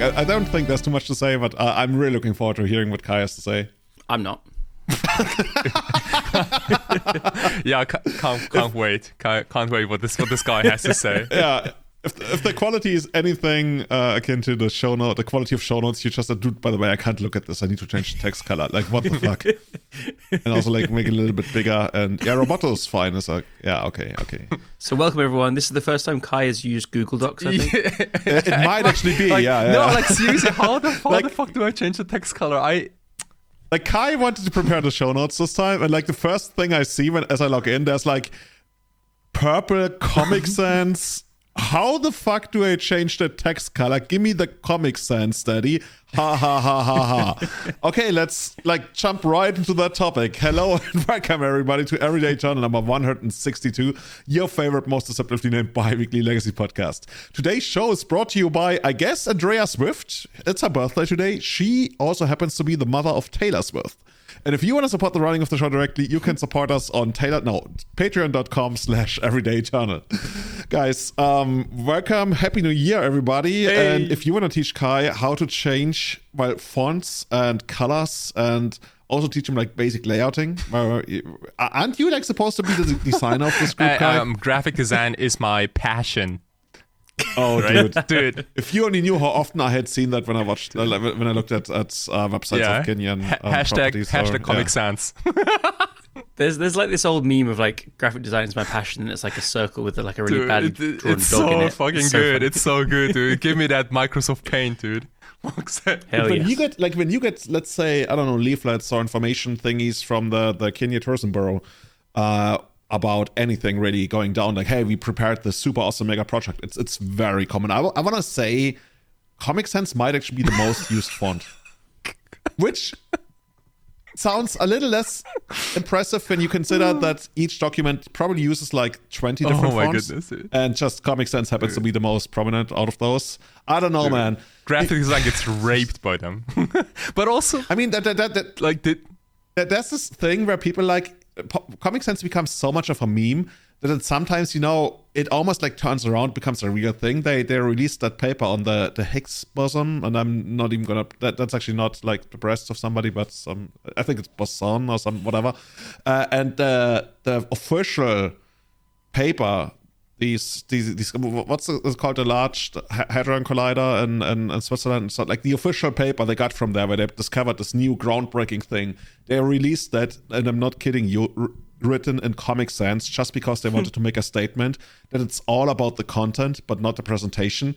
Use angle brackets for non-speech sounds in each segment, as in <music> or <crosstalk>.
we. Like, I, I, don't think there's too much to say, but uh, I'm really looking forward to hearing what Kai has to say. I'm not. <laughs> yeah, can't can't wait. Can't, can't wait what this what this guy has to say. <laughs> Yeah, if, if the quality is anything uh, akin to the show note, the quality of show notes, you just said, dude, by the way, I can't look at this. I need to change the text color. Like, what the fuck? <laughs> and also, like, make it a little bit bigger. And yeah, Roboto is fine. It's like, yeah, okay, okay. So, welcome everyone. This is the first time Kai has used Google Docs, I think. Yeah. it, it <laughs> might actually be, like, yeah, yeah. No, like, seriously, how the, <laughs> how like, the fuck do I change the text color? I. Like, Kai wanted to prepare the show notes this time. And, like, the first thing I see when as I log in, there's like purple Comic Sans how the fuck do I change the text color? Give me the Comic Sans, Daddy. Ha ha ha ha ha. <laughs> okay, let's like jump right into that topic. Hello <laughs> and welcome everybody to Everyday Eternal number 162, your favorite, most deceptively named bi-weekly legacy podcast. Today's show is brought to you by, I guess, Andrea Swift. It's her birthday today. She also happens to be the mother of Taylor Swift. And if you want to support the running of the show directly, you can support us on Taylor, no, patreon.com slash everyday eternal. <laughs> Guys, um, welcome. Happy New Year, everybody. Hey. And if you want to teach Kai how to change, well, fonts and colors and also teach him like basic layouting. <laughs> Uh, aren't you like supposed to be the designer of this <laughs> group, Kai? Um, graphic design is my passion. Oh, <laughs> right? dude, dude! If you only knew how often I had seen that when I watched, uh, when I looked at at uh, websites yeah. of Kenyan um, hashtag hashtag or, Comic yeah. Sans. <laughs> There's there's like this old meme of like graphic design is my passion, and it's like a circle with like a really dude, badly it, drawn it's dog so in it. Fucking it's so good. Funny. It's so good, dude. <laughs> Give me that Microsoft Paint, dude. Hell when yes. you get like when you get let's say I don't know leaflets or information thingies from the the Kenya Tourism Bureau, uh, about anything really going down. Like, hey, we prepared this super awesome mega project. It's it's very common. I, w- I want to say Comic Sans might actually be the most <laughs> used font, which sounds a little less impressive when you consider <sighs> that each document probably uses like 20 different oh my fonts. Goodness, and just Comic Sans happens to be the most prominent out of those. I don't know, dude, man. Graphic design gets raped by them. <laughs> but also, I mean, that, that, that, that like, the, there's this thing where people like Comic Sans becomes so much of a meme that it sometimes, you know, it almost like turns around, becomes a real thing. They they released that paper on the the Higgs boson, and I'm not even gonna. That, that's actually not like the breast of somebody, but some. I think it's boson or some whatever. Uh, and the the official paper these these these what's it called a large hadron collider in, in, in Switzerland. So like the official paper they got from there where they discovered this new groundbreaking thing. They released that, and I'm not kidding you, r- written in Comic Sans just because they <laughs> wanted to make a statement that it's all about the content but not the presentation.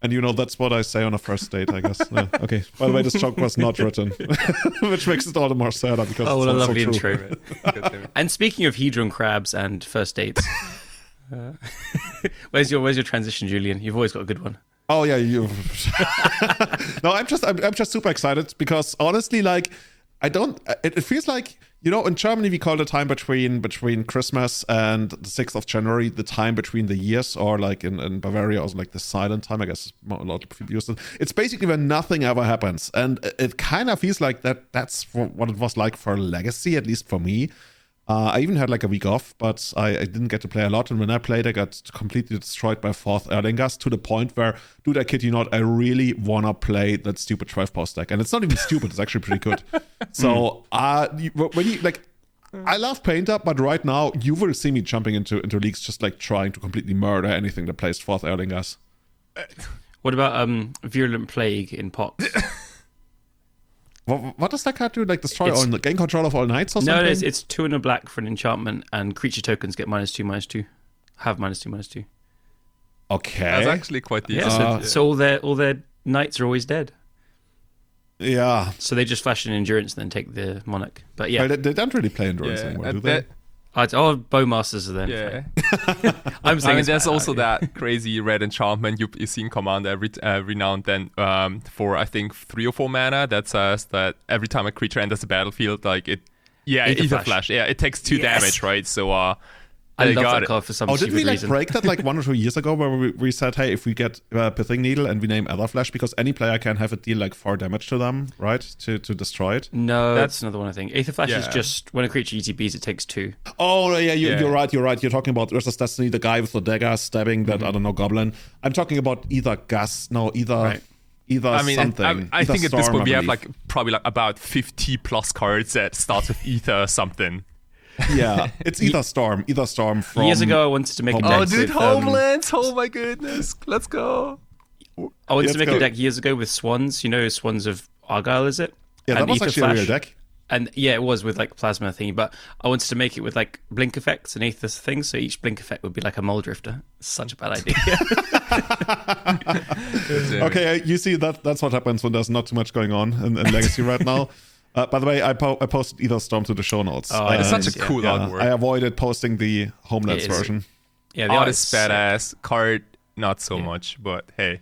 And you know that's what I say on a first date, I guess. <laughs> Okay. By the way, this joke was not written, <laughs> which makes it all the more sadder because oh, what a lovely so intro. and speaking of hedron crabs and first dates. Uh, <laughs> where's your Where's your transition, Julian? You've always got a good one. Oh yeah, you. <laughs> no, I'm just I'm, I'm just super excited because honestly, like I don't. It, it, feels like you know in Germany we call the time between between Christmas and the sixth of January the time between the years, or like in, in Bavaria also like the silent time. I guess a lot of people use it. It's basically when nothing ever happens, and it, it kind of feels like that. That's what it was like for Legacy, at least for me. Uh, I even had like a week off, but I, I, didn't get to play a lot. And when I played, I got completely destroyed by Forth Eorlingas to the point where, dude, I kid you not, I really want to play that stupid 12 post deck. And it's not even stupid, it's actually pretty good. <laughs> So, uh, when you like, I love Painter, but right now you will see me jumping into, into leagues just like trying to completely murder anything that plays Forth Eorlingas. What about um, Virulent Plague in Pox? <laughs> What, what, does that card do? Like destroy it's, all gain control of all knights or something? No, it's, it's two and a black for an enchantment, and creature tokens get minus two, minus two, have minus two, minus two. Okay, that's actually quite the. Yeah, so, yeah. so all their all their knights are always dead. Yeah. So they just flash an endurance and then take the monarch. But yeah, they, they, don't really play endurance yeah, anymore, do they? Oh, oh, Bowmasters are then. Yeah. <laughs> <laughs> I'm saying I mean, there's also that crazy red enchantment you, you see in Commander every every now and then um, for I think three or four mana that says that every time a creature enters the battlefield, like it, yeah, Aether, Aether flash. flash. yeah, it takes two yes. damage, right? So uh, I love that card for some oh, did we like reason. break that like one or two years ago where we, we said, hey, if we get uh, Pithing Needle and we name Aetherflash, because any player can have it deal like four damage to them, right? To to destroy it. No, that's another one I think. Aetherflash yeah. is just when a creature ETBs, it takes two. Oh yeah, you, are right. You're right. You're talking about Urza's Destiny, the guy with the dagger stabbing that mm-hmm. I don't know goblin. I'm talking about either gas, No, either. Right. either I mean, something. I, I Either think at this point we have like probably like about 50 plus cards that starts with ether or something. <laughs> yeah, it's Aether Storm, Aether Storm from Years ago, I wanted to make a deck. Homelands. with, um, Oh my goodness. Let's go. I wanted Let's to make go. a deck years ago with swans. You know, swans of Argyle, is it? Yeah, that And was Ether actually a real deck. And yeah, it was with like plasma thingy, but I wanted to make it with like blink effects and Aethys things, so each blink effect would be like a Mulldrifter. Such a bad idea. <laughs> <laughs> Okay, uh, you see that that's what happens when there's not too much going on in, in Legacy right now. Uh, by the way, I, po- I posted Aether Storm to the show notes. Oh, Uh, It's such a cool yeah, artwork. I avoided posting the Homelands version. yeah, the art art is badass. Card, not so much, but hey.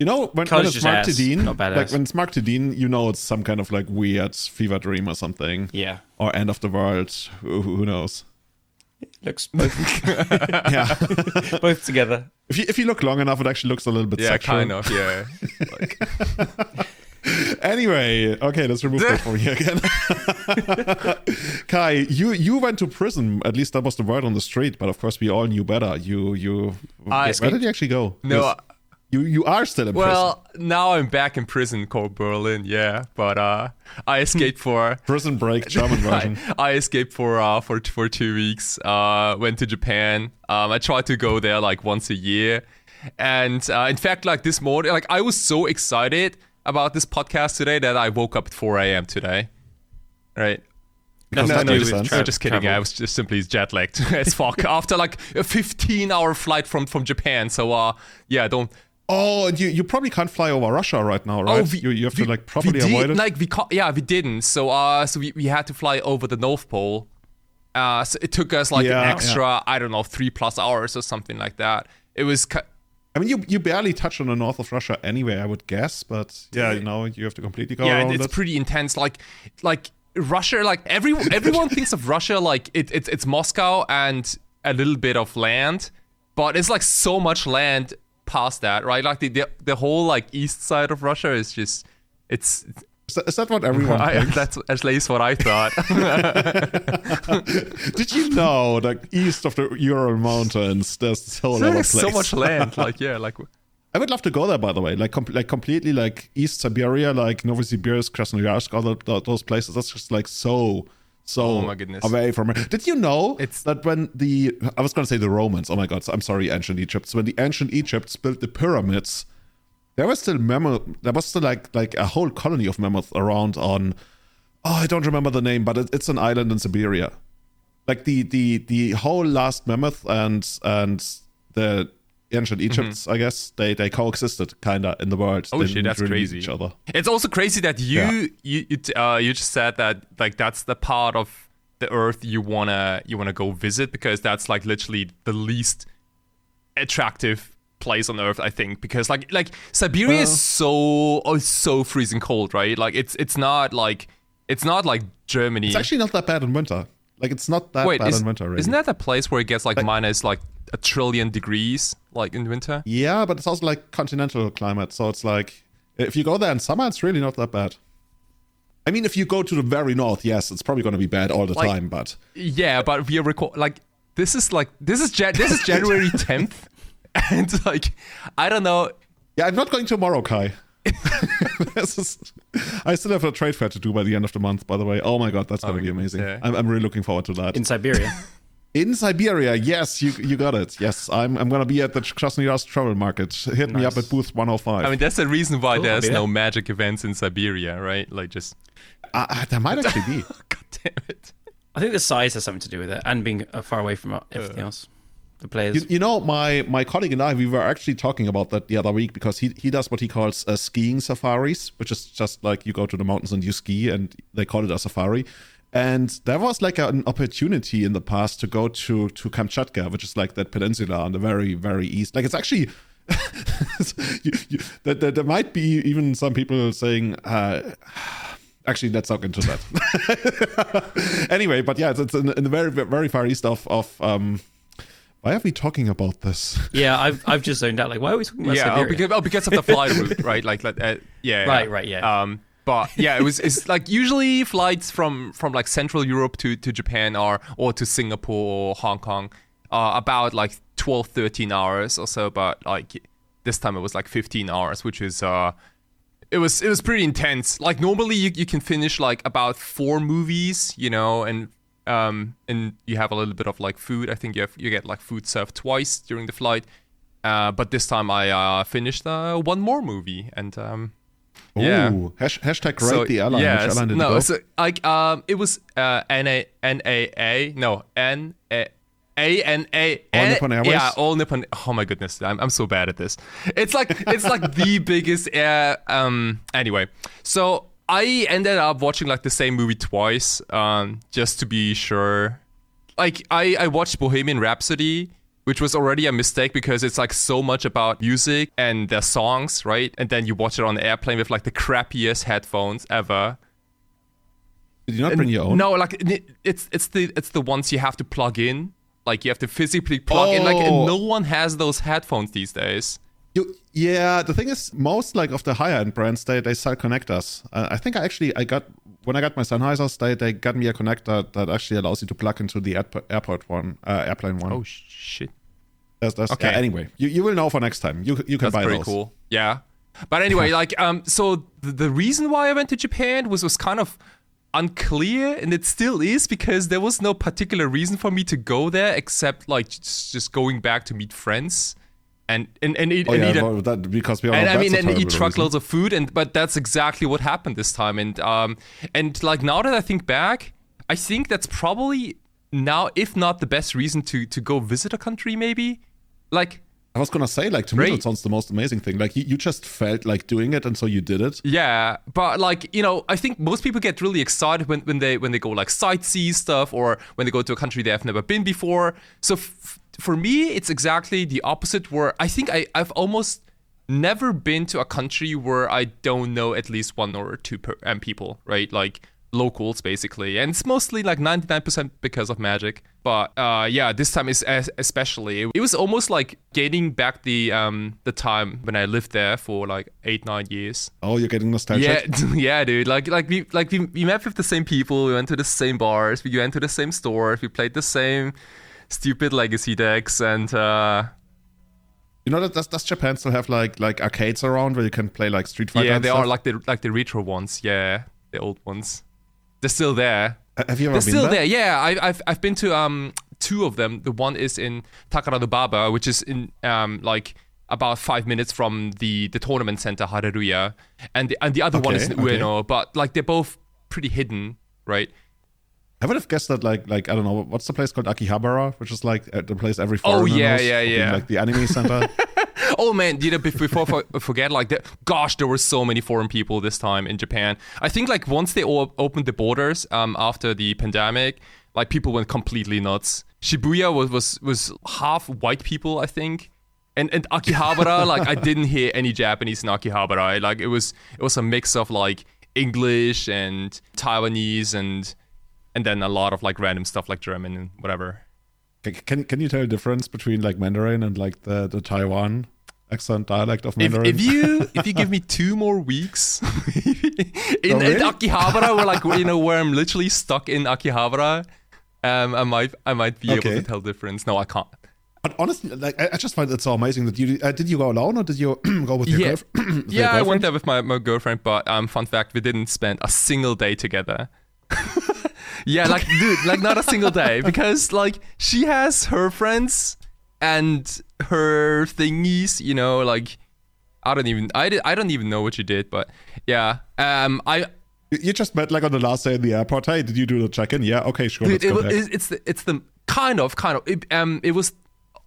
You know, when, when Colour's it's just Mark ass, Tedin, not like when it's Mark Tedin, you know it's some kind of like weird fever dream or something, Yeah, or end of the world. Who, who knows? looks both, <laughs> Yeah, <laughs> both together. if you if you look long enough, it actually looks a little bit Yeah, sexual. kind of, yeah. <laughs> like, <laughs> Anyway, okay, let's remove that from here again. <laughs> Kai, you you went to prison. At least that was the word on the street. But of course, we all knew better. You you. I- where did you actually go? No, you you are still in prison. well, now I'm back in prison called Berlin, yeah. But uh, I escaped for <laughs> Prison break, German version. I, I escaped for uh for for two weeks. Uh, went to Japan. Um, I tried to go there like once a year, and uh, in fact, like this morning, like I was so excited about this podcast today that I woke up at 4 a.m. today. Right. Because Nothing that to do makes with sense. tra- No, just kidding. travel. I was just simply jet lagged <laughs> as fuck <laughs> after like a 15 hour flight from from Japan. So uh, yeah, don't. Oh, you, you probably can't fly over Russia right now, right? Oh, we, you, you have to like properly we did, avoid it. Like we, ca- yeah, we didn't. So uh, so we, we had to fly over the North Pole. Uh, so it took us like Yeah, an extra, I don't know, three plus hours or something like that. It was. Ca- I mean, you you barely touch on the north of Russia anyway, I would guess. But yeah, you know, you have to completely go yeah, around it's it. pretty intense. Like, like Russia, like every everyone thinks of Russia like it, it it's Moscow and a little bit of land, but it's like so much land past that, right? Like the the, the whole like east side of Russia is just it's. Is, that, is that what everyone I, thinks? that's at least what I thought. <laughs> Did you know that east of the Ural Mountains, there's this whole other place? so much land. <laughs> Like yeah, like I would love to go there, by the way. Like, com- like completely like East Siberia, like Novosibirsk, Krasnoyarsk, all the, those places. That's just like so, so Oh my goodness. away from it. Did you know It's- that when the I was going to say the Romans? Oh my God, I'm sorry, ancient Egypt. When the ancient Egypts built the pyramids, there was still mammoth. There was still like like a whole colony of mammoths around on. Oh, I don't remember the name, but it, it's an island in Siberia. Like the the the whole last mammoth and and the ancient Egypts, I guess they they coexisted kinda in the world. Mm-hmm. Oh They shit, that's really crazy. Each other. It's also crazy that you Yeah. you you, uh, you just said that like that's the part of the Earth you wanna you wanna go visit because that's like literally the least attractive place on Earth, I think. Because like like Siberia Well- is so oh, so freezing cold, right? Like it's it's not like it's not like Germany. It's actually not that bad in winter. Like it's not that Wait, bad is, in winter. Really. isn't that a place where it gets like, minus like a trillion degrees like in winter? Yeah, but it's also like continental climate, so it's like if you go there in summer, it's really not that bad. I mean, if you go to the very north, yes, it's probably going to be bad all the Like- time. But Yeah, but we are record like this is like this is Jan- this is <laughs> January 10th, <laughs> and like I don't know. yeah, I'm not going tomorrow, Kai. <laughs> is, I still have a trade fair to do by the end of the month. By the way, oh my god, that's going to my be amazing. yeah. I'm, I'm really looking forward to that. in Siberia. <laughs> In Siberia, yes, you you got it. Yes, I'm I'm gonna be at the Krasnoyarsk travel market. Hit me up at booth 105. I mean, that's the reason why Cool, there's yeah. no magic events in Siberia, right? Like just uh, uh, there might actually be. God damn it. I think the size has something to do with it, and being uh, far away from everything else. The players. You, you know, my my colleague and I, we were actually talking about that the other week because he he does what he calls uh, skiing safaris, which is just like you go to the mountains and you ski, and they call it a safari. And there was like an opportunity in the past to go to to Kamchatka, which is like that peninsula on the very very east. Like it's actually. <laughs> you, you, there, there, might be even some people saying uh, Actually, let's not into that. <laughs> anyway, but yeah, it's, it's in, in the very, very far east of, of um, why are we talking about this? <laughs> yeah, I've I've just zoned out. Like, why are we talking about yeah, oh, because, oh, because of the flight <laughs> route, right? Like, like uh, yeah, Right, right, yeah. Um, but yeah, it was it's like usually flights from from like Central Europe to to Japan or or to Singapore or Hong Kong are about like 12, 13 hours or so. But like this time it was like 15 hours, which is uh it was it was pretty intense. Like normally you, you can finish like about four movies, you know, and um and you have a little bit of like food. I think you have you get like food served twice during the flight. Uh, but this time I uh, finished uh, one more movie and um yeah. Ooh, hash, hashtag rate so, the airline. Yeah, Which airline no, so like um, it was uh, N A N A A no N A A N A All Nippon Airways? Yeah, all Nippon. Oh my goodness, I'm I'm so bad at this. It's like it's like the <laughs> biggest air. Um. Anyway, so I ended up watching like the same movie twice, um, just to be sure. Like I I watched Bohemian Rhapsody which was already a mistake because it's like so much about music and their songs, right? And then you watch it on the airplane with like the crappiest headphones ever. Did you not bring your own? No, like it's it's the it's the ones you have to plug in. Like you have to physically plug in. Like Oh. no one has those headphones these days. You, yeah, the thing is, most like of the higher end brands, they they sell connectors. Uh, I think I actually I got when I got my Sennheisers, they they got me a connector that actually allows you to plug into the airport, one, uh, airplane one. Oh shit. That's, that's, okay. anyway, you, you will know for next time. You you can. That's buy pretty those. cool. Yeah. But anyway, <laughs> like um so the, the reason why I went to Japan was was kind of unclear and it still is because there was no particular reason for me to go there except like just going back to meet friends and and and eat, Oh and yeah, eat that, because we all and I mean, and eat truckloads of food, and but that's exactly what happened this time. And um, and like now that I think back, I think that's probably now, if not the best reason to to go visit a country, maybe. Like, I was gonna say, like to me, that sounds the most amazing thing. Like you, you just felt like doing it, and so you did it. yeah, but like you know, I think most people get really excited when, when they when they go like sightsee stuff or when they go to a country they have never been before. So f- for me, it's exactly the opposite. Where I think I I've almost never been to a country where I don't know at least one or two per, um, people, right? Like locals basically, and it's mostly like 99% because of magic. But uh, yeah, this time is especially. It was almost like getting back the um the time when I lived there for like eight nine years. Oh, you're getting nostalgic. Yeah, <laughs> yeah, dude. Like, like we, like we, we met with the same people. We went to the same bars. We went to the same stores. We played the same stupid legacy decks, and uh, You know that does, does Japan still have like like arcades around where you can play like Street Fighter? yeah, they stuff? are like the like the retro ones. Yeah, the old ones. They're still there. Ha- Have you ever They're been still there? there. Yeah, I, I've I've been to um two of them. The one is in Takadanobaba, which is in um like about five minutes from the the tournament center Hareruya, and the and the other one is in Okay, okay. Ueno. But like they're both pretty hidden, right? I would have guessed that like like I don't know what's the place called Akihabara, which is like uh, the place every Oh, foreigner yeah, knows, yeah, yeah. like the anime center. <laughs> Oh man, you know, before I forget, like, the, gosh, there were so many foreign people this time in Japan. I think like once they all opened the borders um, after the pandemic, like people went completely nuts. Shibuya was was was half white people, I think, and and Akihabara, <laughs> like I didn't hear any Japanese in Akihabara. Like it was it was a mix of like English and Taiwanese and and then a lot of like random stuff like German and whatever. Can- can can you tell the difference between like Mandarin and like the the Taiwan accent dialect of If, Mandarin? if you <laughs> if you give me two more weeks <laughs> in, in Akihabara, where like you know where I'm <laughs> literally stuck in Akihabara, um, I might I might be able to tell difference. No, I can't. But honestly, like I, I just find it so amazing that you uh, did you go alone or did you <clears throat> go with your Yeah. girlfriend? <clears throat> with your Yeah, I went there with my, my girlfriend, but um, fun fact, we didn't spend a single day together. Yeah, like dude, like not a single day because like she has her friends and her thingies, you know, like I don't even I did, I don't even know what you did, but yeah, um, I You- just met like on the last day in the airport. Hey, did you do the check-in? Yeah. Okay, sure. Dude, it, wa- it's it's the, it's the kind of kind of it, um it was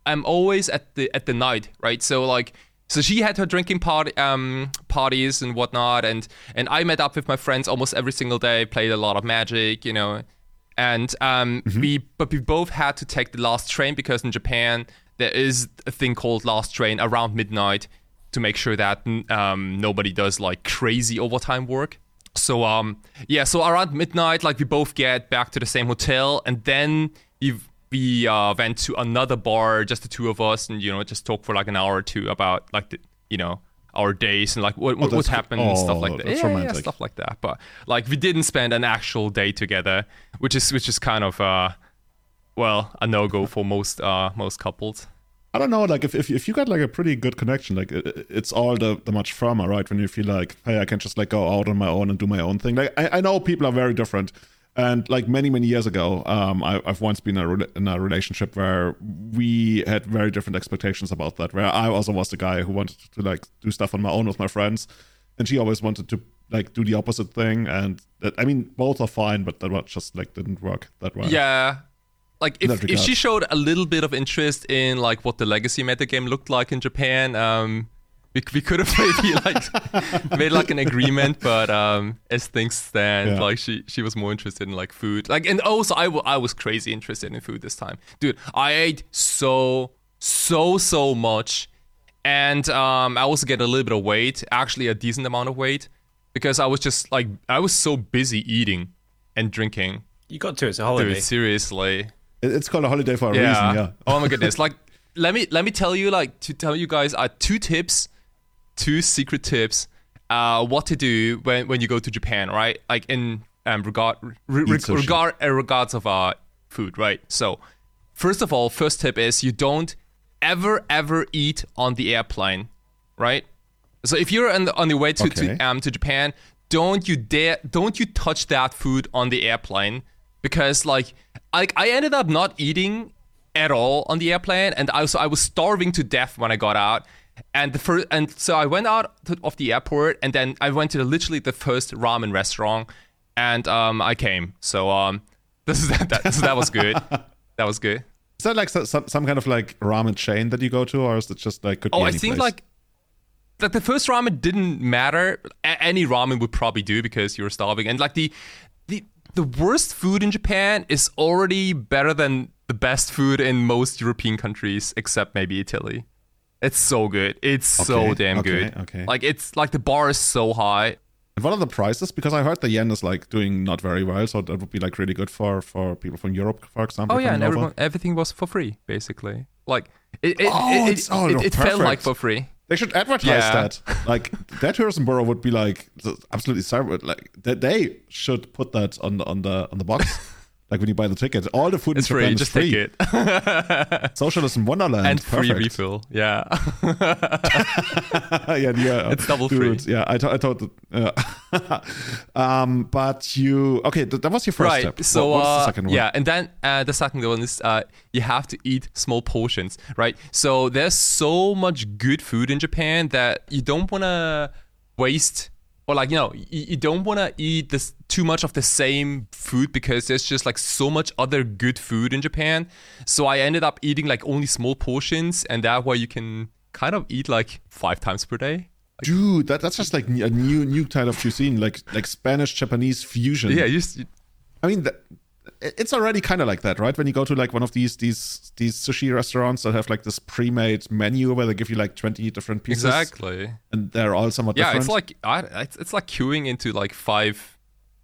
I'm always at the at the night right so like so she had her drinking party um parties and whatnot and and I met up with my friends almost every single day played a lot of magic you know and um we but we both had to take the last train because in Japan there is a thing called last train around midnight to make sure that um nobody does like crazy overtime work. So um yeah, so around midnight, like we both get back to the same hotel, and then we we uh, went to another bar, just the two of us, and you know just talk for like an hour or two about like the you know our days and like what what, what happened and stuff oh, like that. yeah, yeah, stuff like that. But like we didn't spend an actual day together, which is which is kind of uh well a no go for most uh most couples. I don't know, like if, if if you got like a pretty good connection, like it, it's all the, the much firmer, right? When you feel like, hey, I can just like go out on my own and do my own thing. Like I, I know people are very different, and like many many years ago, um, I, have once been a, in a relationship where we had very different expectations about that. Where I also was the guy who wanted to like do stuff on my own with my friends, and she always wanted to like do the opposite thing. And that, I mean, both are fine, but that just like didn't work that well. Yeah, like if, if she showed a little bit of interest in like what the legacy metagame looked like in Japan, um, we, we could have maybe <laughs> like made like an agreement. But um, as things stand, yeah. like she she was more interested in like food. Like and also I, w- I was crazy interested in food this time, dude. I ate so so so much, and um, I also get a little bit of weight, actually a decent amount of weight, because I was just like I was so busy eating and drinking. You got to it's a holiday. Dude, seriously. It's called a holiday for a yeah. reason. Yeah. Oh my goodness! <laughs> like, let me let me tell you, like, to tell you guys, uh, two tips, two secret tips, uh, what to do when when you go to Japan, right? Like in um, regard re- regard uh, regards of uh, food, right? So, first of all, first tip is you don't ever ever eat on the airplane, right? So if you're on the, on the way to, okay. to um to Japan, don't you dare don't you touch that food on the airplane because like like I ended up not eating at all on the airplane, and I was I was starving to death when I got out. And the first, and so I went out to, of the airport, and then I went to the, literally the first ramen restaurant, and um, I came. So um, <laughs> this is that. that so that was good. that was good. Is that like some, some kind of like ramen chain that you go to, or is it just like could oh, I think place? like like the first ramen didn't matter. A- any ramen would probably do because you were starving, and like the the the worst food in Japan is already better than the best food in most European countries, except maybe Italy. It's so good. It's okay, so damn okay, good. Okay. Like it's like the bar is so high. And what are the prices? Because I heard the yen is like doing not very well, so that would be like really good for for people from Europe, for example. Oh yeah, and everyone, everything was for free basically. Like it it oh, it, it, oh, it, it felt like for free. They should advertise yeah. that. <laughs> Like that tourism bureau would be like absolutely cyber. Like they should put that on the on the on the box. <laughs> like when you buy the ticket, all the food it's in Japan free. is Just free. take it. <laughs> Socialism Wonderland and free Perfect. refill. Yeah. <laughs> yeah, yeah. It's double dude, free. Yeah, I, th- I thought. Uh, <laughs> um, but you okay? Th- that was your first right. step. So what, uh, the second one? Yeah, and then uh, the second one is uh, you have to eat small portions, right? So there's so much good food in Japan that you don't want to waste or like you know you, you don't want to eat this too much of the same food because there's just like so much other good food in Japan. So I ended up eating like only small portions, and that way you can kind of eat like five times per day. Like, Dude, that, that's just like a new new type of cuisine, like like Spanish Japanese fusion. Yeah, you just. I mean, that, it's already kind of like that, right? When you go to like one of these these these sushi restaurants that have like this pre-made menu where they give you like twenty different pieces, exactly, and they're all somewhat yeah, different. it's like I, it's, it's like queuing into like five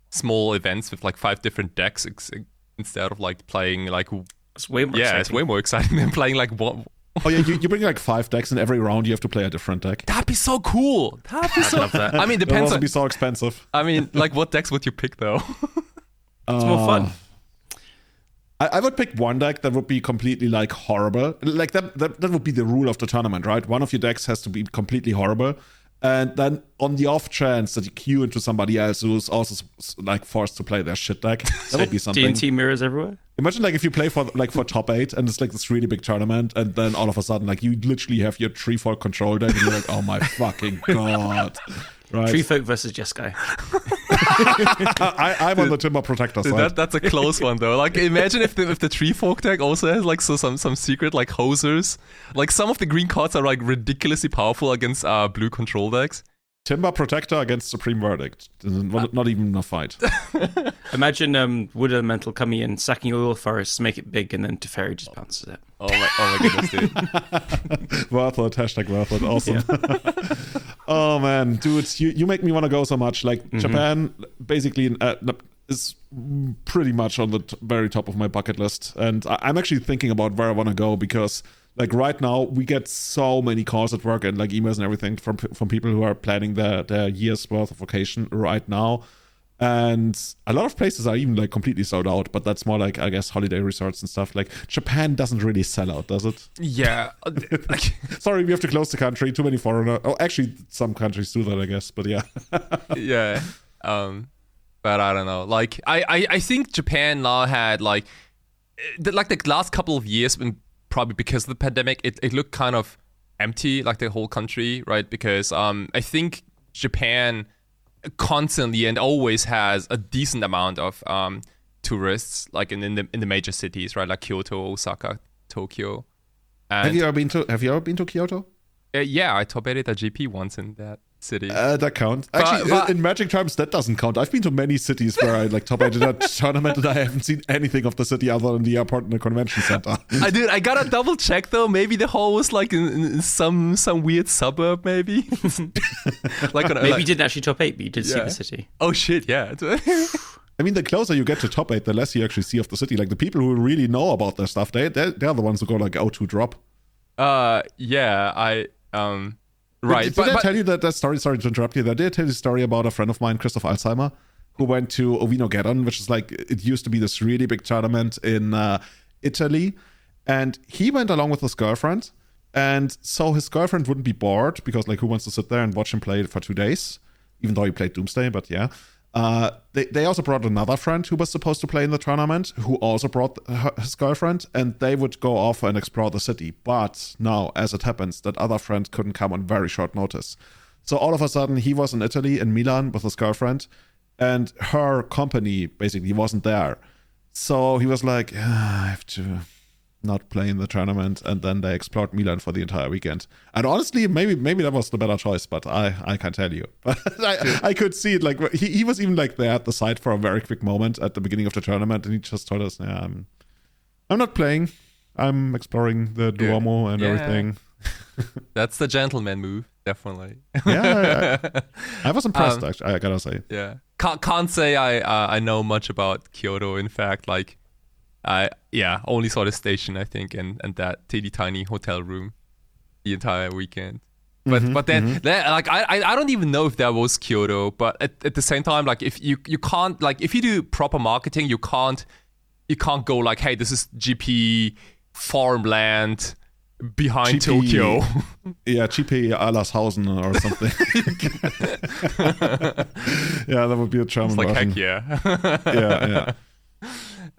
small events with like five different decks ex- instead of like playing like it's way more yeah, exciting. it's way more exciting <laughs> than playing like one. Oh yeah, you, you bring like five decks, and every round you have to play a different deck. That'd be so cool. That'd be so. That. I mean, depends. That on, be so expensive. I mean, like, what decks would you pick though? <laughs> it's more fun. Uh, I, I, would pick one deck that would be completely like horrible. Like that, that that would be the rule of the tournament, right? One of your decks has to be completely horrible. And then on the off chance that you queue into somebody else who's also like forced to play their shit deck, that would be something. TNT mirrors everywhere. Imagine like if you play for like for top eight and it's like this really big tournament, and then all of a sudden like you literally have your Treefolk control deck, and you're like, oh my fucking god, <laughs> right? Treefolk versus Jeskai. <laughs> I, I'm on the Timber Protector side. That, that's a close one though. Like imagine if the if the Treefolk deck also has like so some some secret like hosers. Like some of the green cards are like ridiculously powerful against uh blue control decks. Timber Protector against Supreme Verdict. Not, not even a fight. <laughs> Imagine um, Wood Elemental coming in, sacking your oil forests, make it big, and then Teferi just bounces it. Oh my, oh my goodness, dude. <laughs> worth it, hashtag worth it. Awesome. <laughs> oh man, dude, you, you make me want to go so much. Like, mm-hmm. Japan basically uh, is pretty much on the t- very top of my bucket list. And I- I'm actually thinking about where I want to go because like right now we get so many calls at work and like emails and everything from from people who are planning their their year's worth of vacation right now and a lot of places are even like completely sold out but that's more like i guess holiday resorts and stuff like japan doesn't really sell out does it Yeah. <laughs> sorry we have to close the country too many foreigner oh actually some countries do that i guess but yeah <laughs> yeah. Um, but I don't know. Like I, I, I think Japan now had like, the, like the last couple of years, when probably because of the pandemic, it, it looked kind of empty, like the whole country, right? Because um, I think Japan constantly and always has a decent amount of um tourists, like in, in the in the major cities, right? Like Kyoto, Osaka, Tokyo. And have you ever been to have you ever been to kyoto uh, yeah, I top eighted a GP once in that city. uh, that counts. Actually, but- in magic terms, that doesn't count. I've been to many cities where I like top eighted a <laughs> tournament and I haven't seen anything of the city other than the airport and the convention center. I did. I gotta double check though. Maybe the hall was like in, in some some weird suburb, maybe. <laughs> like on, Maybe like, you didn't actually top eight, but you did see the city. Oh shit! Yeah. <laughs> I mean, the closer you get to top eight, the less you actually see of the city. Like the people who really know about their stuff, they they're, they're the ones who go like O2 drop. uh, yeah. I um. Right. Did, but, I but- tell you that, that story? Sorry to interrupt you. There. Did I tell you a story about a friend of mine, Christoph Alzheimer, who went to Ovinogeddon, which is like it used to be this really big tournament in uh, Italy, and he went along with his girlfriend, and so his girlfriend wouldn't be bored because like who wants to sit there and watch him play for two days, even though he played Doomsday, but yeah. Uh, they, they also brought another friend who was supposed to play in the tournament, who also brought her, his girlfriend, and they would go off and explore the city. But now, as it happens, that other friend couldn't come on very short notice. So all of a sudden, he was in Italy, in Milan, with his girlfriend, and her company basically wasn't there. So he was like, "Ah, I have to not play in the tournament, and then they explored Milan for the entire weekend. And honestly, maybe maybe that was the better choice, but I I can't tell you. But <laughs> I, I could see it. Like he, he was even like there at the side for a very quick moment at the beginning of the tournament, and he just told us, "Yeah, I'm I'm not playing. I'm exploring the Duomo and Yeah. everything." <laughs> That's the gentleman move, definitely. <laughs> Yeah, I, I, I was impressed. Um, actually, I gotta say. yeah. Can't can't say I uh, I know much about Kyoto. In fact, like I yeah only saw the station I think and and that teeny tiny hotel room the entire weekend. But mm-hmm, but then, mm-hmm. then like I, I don't even know if that was Kyoto. But at, at the same time, like if you you can't like if you do proper marketing, you can't you can't go like hey this is GP farmland behind GP Tokyo. <laughs> Yeah, GP Allershausen or something. <laughs> <laughs> yeah, that would be a It's like heck yeah. yeah, yeah.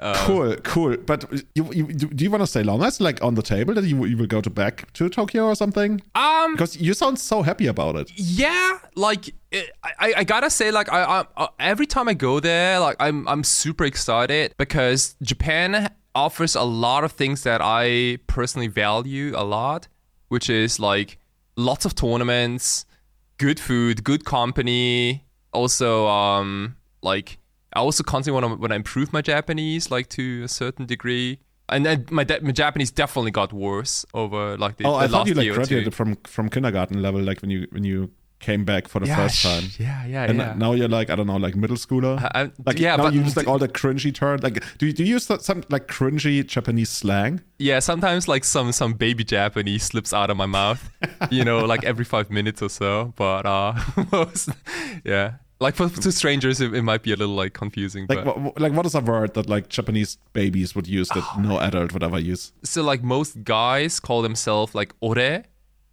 Cool, cool. But you, you, do you want to stay longer? It's like on the table that you, you will go to back to Tokyo or something? um Because you sound so happy about it. yeah like it, I, I gotta say like I, I, I every time i go there like i'm i'm super excited because japan offers a lot of things that i personally value a lot which is like lots of tournaments good food good company also um like i also constantly want to want to improve my japanese like to a certain degree and then my, de- my japanese definitely got worse over like the, Oh, the I thought last you like year or two. graduated from from kindergarten level, like when you when you came back for the first time. Yeah, yeah, And yeah. now you're like I don't know, like middle schooler. I- I- like yeah, now but you use like all the cringy terms. Like, do you, do you use some like cringy Japanese slang? yeah, sometimes like some some baby Japanese slips out of my mouth, you know, like every five minutes or so. But uh, <laughs> most, yeah, like for to strangers, it, it might be a little like confusing. Like, but what, like what is a word that like Japanese babies would use that no <sighs> adult would ever use? so like most guys call themselves like ore.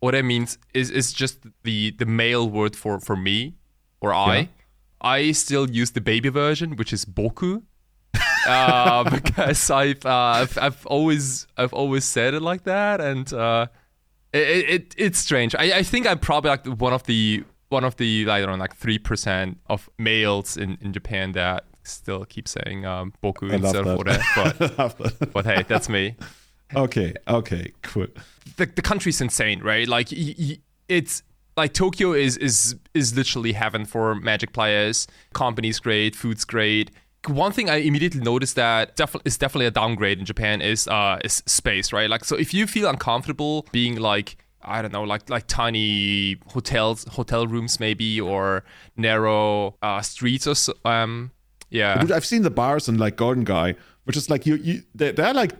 Ore means is is just the the male word for for me or I. Yeah. I still use the baby version, which is boku. <laughs> uh, because I've, uh, I've I've always I've always said it like that, and uh, it, it it's strange. I, I think I'm probably like one of the one of the I don't know like three percent of males in, in Japan that still keep saying um, boku instead of ore. <laughs> But I love that. but hey, that's me. Okay, okay, cool. the, the country's insane, right? Like y- y- it's like Tokyo is is is literally heaven for Magic players. Company's great, food's great. One thing I immediately noticed that def- is definitely a downgrade in Japan is uh is space, right? Like so if you feel uncomfortable being like I don't know, like like tiny hotels, hotel rooms maybe, or narrow uh, streets or so, um yeah. Dude, I've seen the bars in like Golden Gai, which is like you, you they're, they're like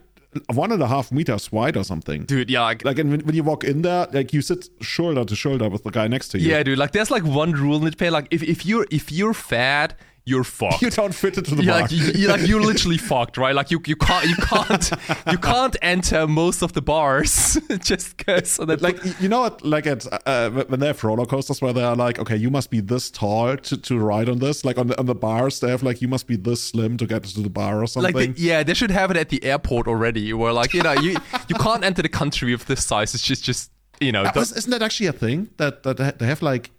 one and a half meters wide or something. Dude, yeah, like Like, and when, when you walk in there, like you sit shoulder to shoulder with the guy next to you. Yeah, dude. Like, there's like one rule in Japan. Like, if, if you're if you're fat, you're <laughs> fucked. You don't fit into the yeah, bar. like you, you- like you're literally <laughs> fucked, right? Like you you can't you can't you can't enter most of the bars <laughs> just because so that like you know what like at uh, when they have roller coasters where they are like okay you must be this tall to, to ride on this like on the, on the bars they have like you must be this slim to get to the bar or something like the, yeah, they should have it at the airport already. Where like you know you you can't enter the country with this size. It's just just you know. Uh, isn't that actually a thing that that they have like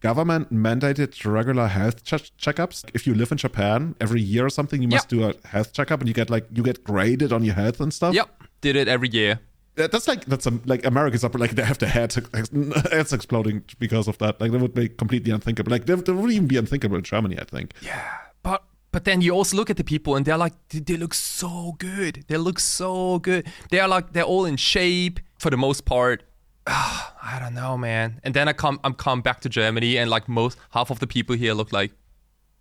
government mandated regular health ch- checkups if you live in japan every year or something you must do a health checkup and you get like you get graded on your health and stuff yep, did it every year. That's like that's um, like America's up like they have their heads <laughs> heads exploding because of that. Like that would be completely unthinkable. Like that, would even be unthinkable in Germany, I think. Yeah, but but then you also look at the people and they're like they, they look so good. They look so good. They are like they're all in shape for the most part. Ah, <sighs> I don't know, man. And then I come I'm come back to Germany and like most half of the people here look like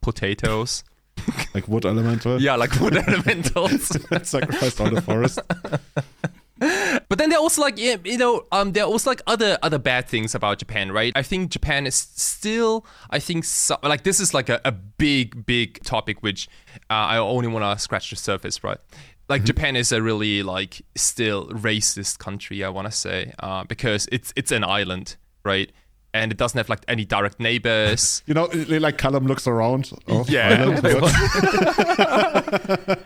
potatoes. <laughs> Like wood elemental. yeah, like wood elementals. <laughs> sacrificed all the forest. <laughs> But then there are also like yeah, you know um there are also like other other bad things about Japan, right? I think Japan is still I think so, like this is like a, a big big topic which uh, I only want to scratch the surface, right? Like Japan is a really like still racist country, I want to say, uh, because it's it's an island, right? And it doesn't have like any direct neighbors. <laughs> You know, like Callum looks around. Oh, Yeah. <laughs>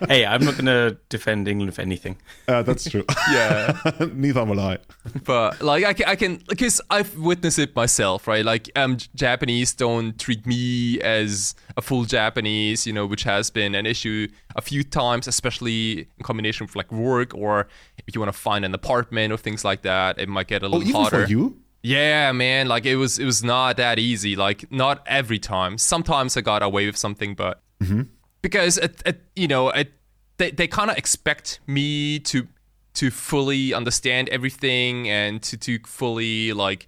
Hey, I'm not going to defend England for anything. Uh, that's true. <laughs> yeah. Neither will I. but like I can, I can because I've witnessed it myself, right? Like um, Japanese don't treat me as a full Japanese, you know, which has been an issue a few times, especially in combination with like work or if you want to find an apartment or things like that. It might get a Oh, little even harder. for you? Yeah, man. Like it was, it was not that easy. Like not every time. Sometimes I got away with something, but mm-hmm. because it, it, you know, it, they they kind of expect me to to fully understand everything and to to fully like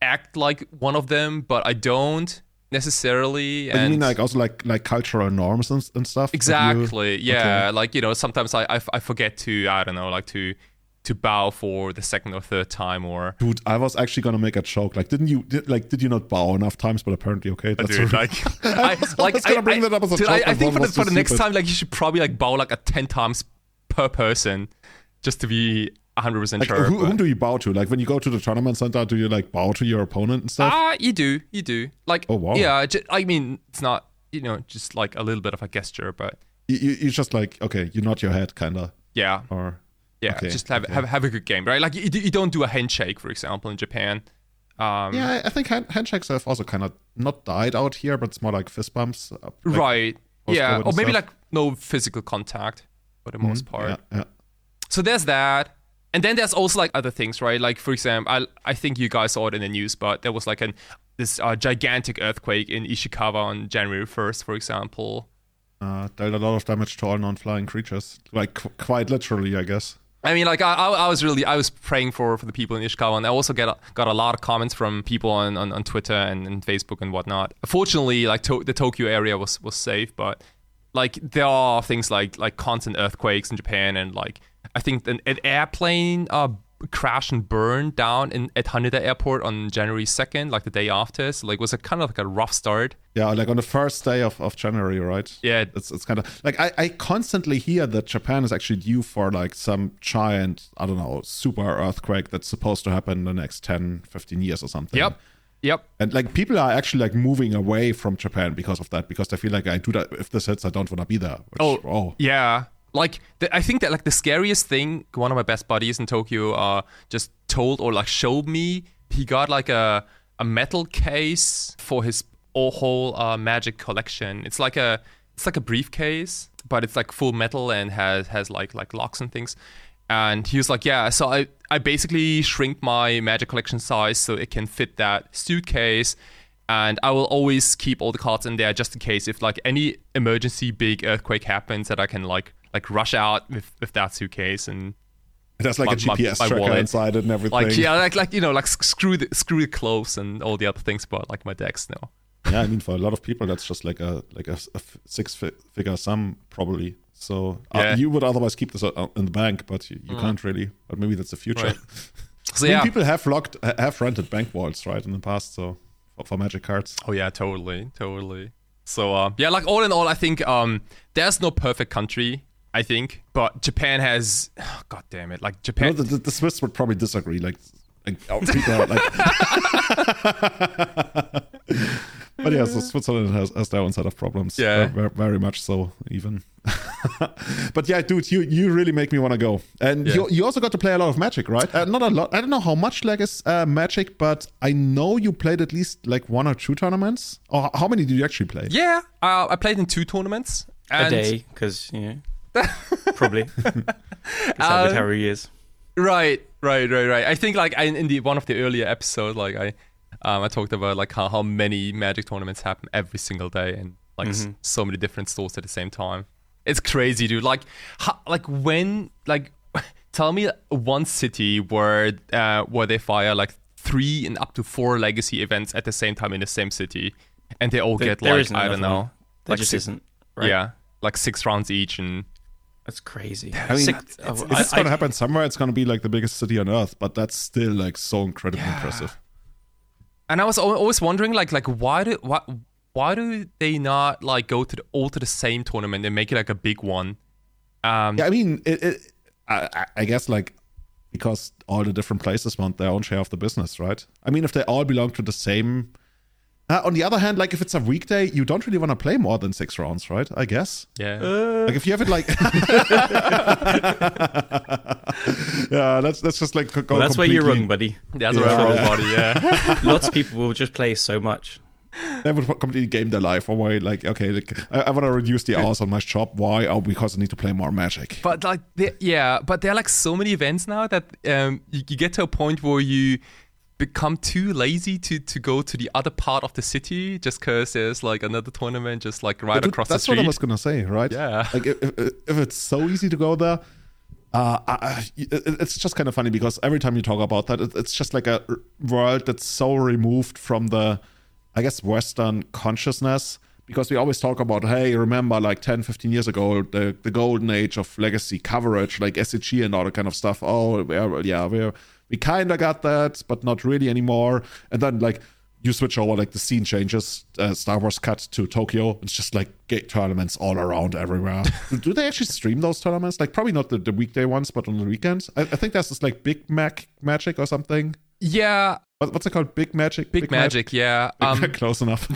act like one of them, but I don't necessarily. But you and mean like also like like cultural norms and, and stuff? that you- Exactly. Yeah. Like you know, sometimes I, I I forget to I don't know like to to bow for the second or third time or Dude, I was actually gonna make a joke. Like, didn't you did, like did you not bow enough times? But apparently, okay, that's dude, <laughs> like, I, like was gonna I, bring that up as a dude, joke, I, think for the, for the next time, like you should probably like bow like a ten times per person, just to be hundred percent like sure. who, whom do you bow to? Like when you go to the tournament center, do you like bow to your opponent and stuff? Ah, you do, you do. Like, Oh, wow. yeah. I mean, it's not you know just like a little bit of a gesture, but you, you, you just like okay, you nod your head, kinda, yeah, or yeah. okay, just have, okay. have have a good game, right? Like you, you don't do a handshake, for example, in Japan. Um, yeah. I, think hand, handshakes have also kind of not died out here, but it's more like fist bumps. uh, like- right. Yeah, or maybe stuff. like no physical contact for the most part. Yeah, yeah. So there's that. And then there's also like other things, right? Like for example, I I think you guys saw it in the news, but there was like an this uh, gigantic earthquake in Ishikawa on January 1st, for example. Uh, dealt a lot of damage to all non-flying creatures, like qu- quite literally, I guess. I mean, like I, I was really I was praying for for the people in Ishikawa, and I also get got a lot of comments from people on, on, on Twitter and, and Facebook and whatnot. Fortunately, like to, the Tokyo area was was safe, but like there are things like like constant earthquakes in Japan, and like I think an, an airplane uh crashed and burn down in at Haneda Airport on January second, like the day after. So like it was a kind of like a rough start. Yeah, like on the first day of, of January, right? Yeah. It's it's kind of like I, I constantly hear that Japan is actually due for like some giant, I don't know, super earthquake that's supposed to happen in the next 10, 15 years or something. Yep. Yep. And like people are actually like moving away from Japan because of that, because they feel like I do that if this hits, I don't want to be there. Which, Oh, oh. yeah. Like the, I think that like the scariest thing, one of my best buddies in Tokyo, uh, just told or like showed me. He got like a a metal case for his whole uh, magic collection. It's like a it's like a briefcase, but it's like full metal and has has like like locks and things. And he was like, yeah. So I I basically shrink my magic collection size so it can fit that suitcase and I will always keep all the cards in there just in case if like any emergency big earthquake happens that I can like like rush out with, with that suitcase and It has like My- a GPS my tracker wallet. inside it and everything. like yeah like like you know like screw the screw the clothes and all the other things but like my decks now. yeah, I mean, for a lot of people, that's just like a like a six fi- figure sum probably. So uh, you would otherwise keep this uh, in the bank, but you, you can't really. But maybe that's the future. Right. <laughs> so I mean, yeah people have locked have rented bank vaults right in the past, so for, for magic cards. oh yeah totally totally So uh, yeah, like all in all, I think um, there's no perfect country. I think, but Japan has. Oh, <sighs> God damn it! Like Japan. You know, the, the, Swiss would probably disagree. Like, like, <laughs> oh, people are like <laughs> but yeah, so Switzerland has, has their own set of problems. Yeah, very, very much so, even. <laughs> but yeah, dude, you you really make me want to go. And yeah. you you also got to play a lot of Magic, right? Uh, not a lot. I don't know how much like is uh, Magic, but I know you played at least like one or two tournaments. Or how many did you actually play? Yeah, uh, I played in two tournaments. a day, because you know, <laughs> probably. That's how it is. Right, right, right, right. I think like I, in the one of the earlier episodes, like I um, I talked about like how, how many Magic tournaments happen every single day and like mm-hmm. s- so many different stores at the same time. It's crazy, dude. Like, how, like when like <laughs> tell me one city where uh, where they fire like three and up to four legacy events at the same time in the same city, and they all there, get there like I don't know, there like just six, isn't. Right? Yeah, like six rounds each, and that's crazy. <laughs> I mean, six, it's, it's going to happen somewhere. It's going to be like the biggest city on earth, but that's still like so incredibly yeah. impressive. And I was always wondering, like, like why do why why do they not like go to the, all to the same tournament and make it like a big one? Um, yeah, I mean, it, it, I, I guess like because all the different places want their own share of the business, right? I mean, if they all belong to the same. Uh, on the other hand, like if it's a weekday, you don't really want to play more than six rounds, right? I guess. Yeah. Uh... Like if you have it like. <laughs> yeah, that's that's just like. Well, that's where you're wrong, buddy. That's yeah. where wrong, buddy. Yeah. <laughs> Lots of people will just play so much. They would completely game their life. Or why, like, okay, like, I, I want to reduce the hours on my shop. Why? Oh, because I need to play more Magic. But like, yeah, but there are like so many events now that um, you, you get to a point where you become too lazy to to go to the other part of the city just because there's like another tournament just like right across the street. That's what I was gonna say, right? Yeah. Like if, if it's so easy to go there, uh, I, it's just kind of funny because every time you talk about that, it's just like a world that's so removed from the, I guess, Western consciousness. Because we always talk about, hey, remember like 10, 15 years ago, the, the golden age of legacy coverage, like SCG and all that kind of stuff. Oh, yeah, we're we kind of got that, but not really anymore. And then like you switch over, like the scene changes. Uh, Star Wars cut to Tokyo. It's just like gate tournaments all around everywhere. <laughs> Do they actually stream those tournaments? Like probably not the, the weekday ones, but on the weekends. I, I think that's this like Big Mac Magic or something. Yeah. What, what's it called? Big Magic. Big, Big Magic. Magic yeah. <laughs> Um, Close enough.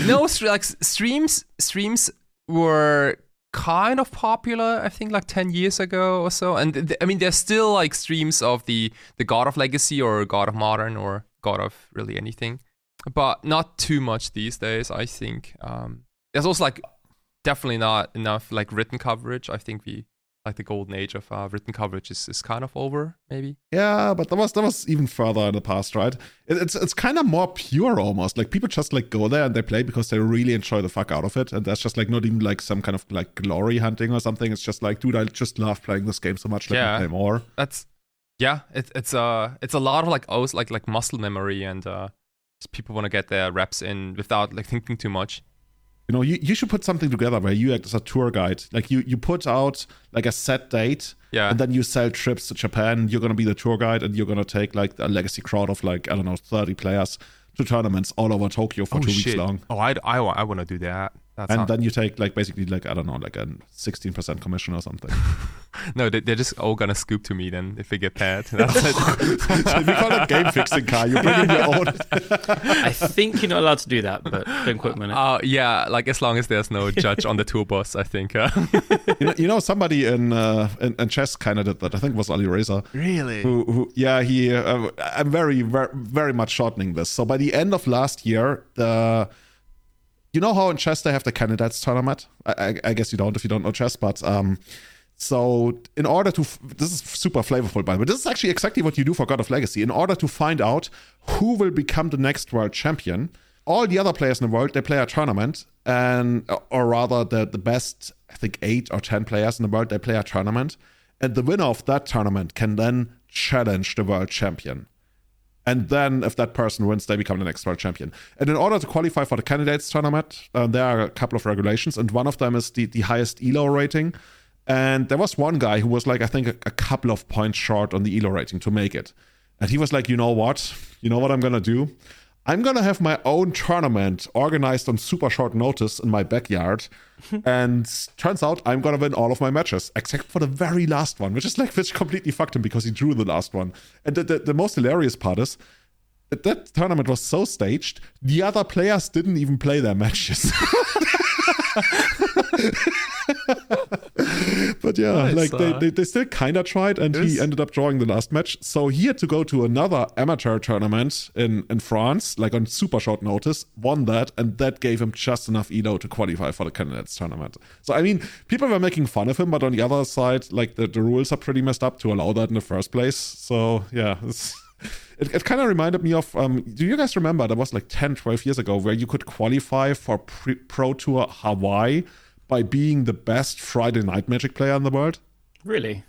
<laughs> no, like streams. Streams were kind of popular i think like 10 years ago or so. And th- i mean there's still like streams of the the god of legacy or god of modern or god of really anything but not too much these days i think. Um there's also like definitely not enough like written coverage. I think we like the golden age of uh, written coverage is, is kind of over, maybe. Yeah, but that was that was even further in the past, right? It, it's it's kind of more pure almost. Like people just like go there and they play because they really enjoy the fuck out of it, and that's just like not even like some kind of like glory hunting or something. It's just like, dude, I just love playing this game so much. Let yeah, me play more. That's yeah. It, it's uh it's a lot of like oh like like muscle memory and uh people want to get their reps in without like thinking too much you know, you, you should put something together where you act as a tour guide. Like you you put out like a set date, yeah, and then you sell trips to Japan. You're gonna be the tour guide, and you're gonna take like a legacy crowd of like I don't know, thirty players to tournaments all over Tokyo for oh, two shit. weeks long. Oh, I I, I want to do that. That's and then you take like basically like I don't know like a sixteen percent commission or something. <laughs> no, they, are just all gonna scoop to me then if they get paid. <laughs> That's it. we call it game fixing car. You bring in your own. <laughs> I think you're not allowed to do that, but don't quit me. Uh, yeah, like as long as there's no judge on the tour bus, I think. Uh. you, know, you know, somebody in, uh, in, in chess kind of did that. I think it was Ali Reza. Really? Who, who yeah, he. Uh, I'm very, very, very much shortening this. So by the end of last year, the you know how in chess they have the candidates tournament? I, I, I, guess you don't if you don't know chess, but um, so in order to f- this is super flavorful, by the way. This is actually exactly what you do for God of Legacy. In order to find out who will become the next world champion, all the other players in the world they play a tournament, and or rather the the best I think eight or ten players in the world they play a tournament, and the winner of that tournament can then challenge the world champion. And then, if that person wins, they become the next world champion. And in order to qualify for the candidates tournament, uh, there are a couple of regulations, and one of them is the, the highest ELO rating. And there was one guy who was like, I think, a, a couple of points short on the ELO rating to make it. And he was like, you know what? You know what I'm going to do? I'm gonna have my own tournament organized on super short notice in my backyard, <laughs> and turns out I'm gonna win all of my matches except for the very last one, which is like which completely fucked him because he drew the last one. And the, the, the most hilarious part is that that tournament was so staged, the other players didn't even play their matches. <laughs> <laughs> <laughs> but yeah, nice, like they, uh-huh. they, they, still kind of tried, and he ended up drawing the last match. So he had to go to another amateur tournament in, in France, like on super short notice, won that, and that gave him just enough elo to qualify for the candidates tournament. So I mean, people were making fun of him, but on the other side, like the, the rules are pretty messed up to allow that in the first place. So yeah, it, it kind of reminded me of um, do you guys remember that was like 10 12 years ago where you could qualify for pre- pro tour hawaii by being the best Friday Night Magic player in the world. Really?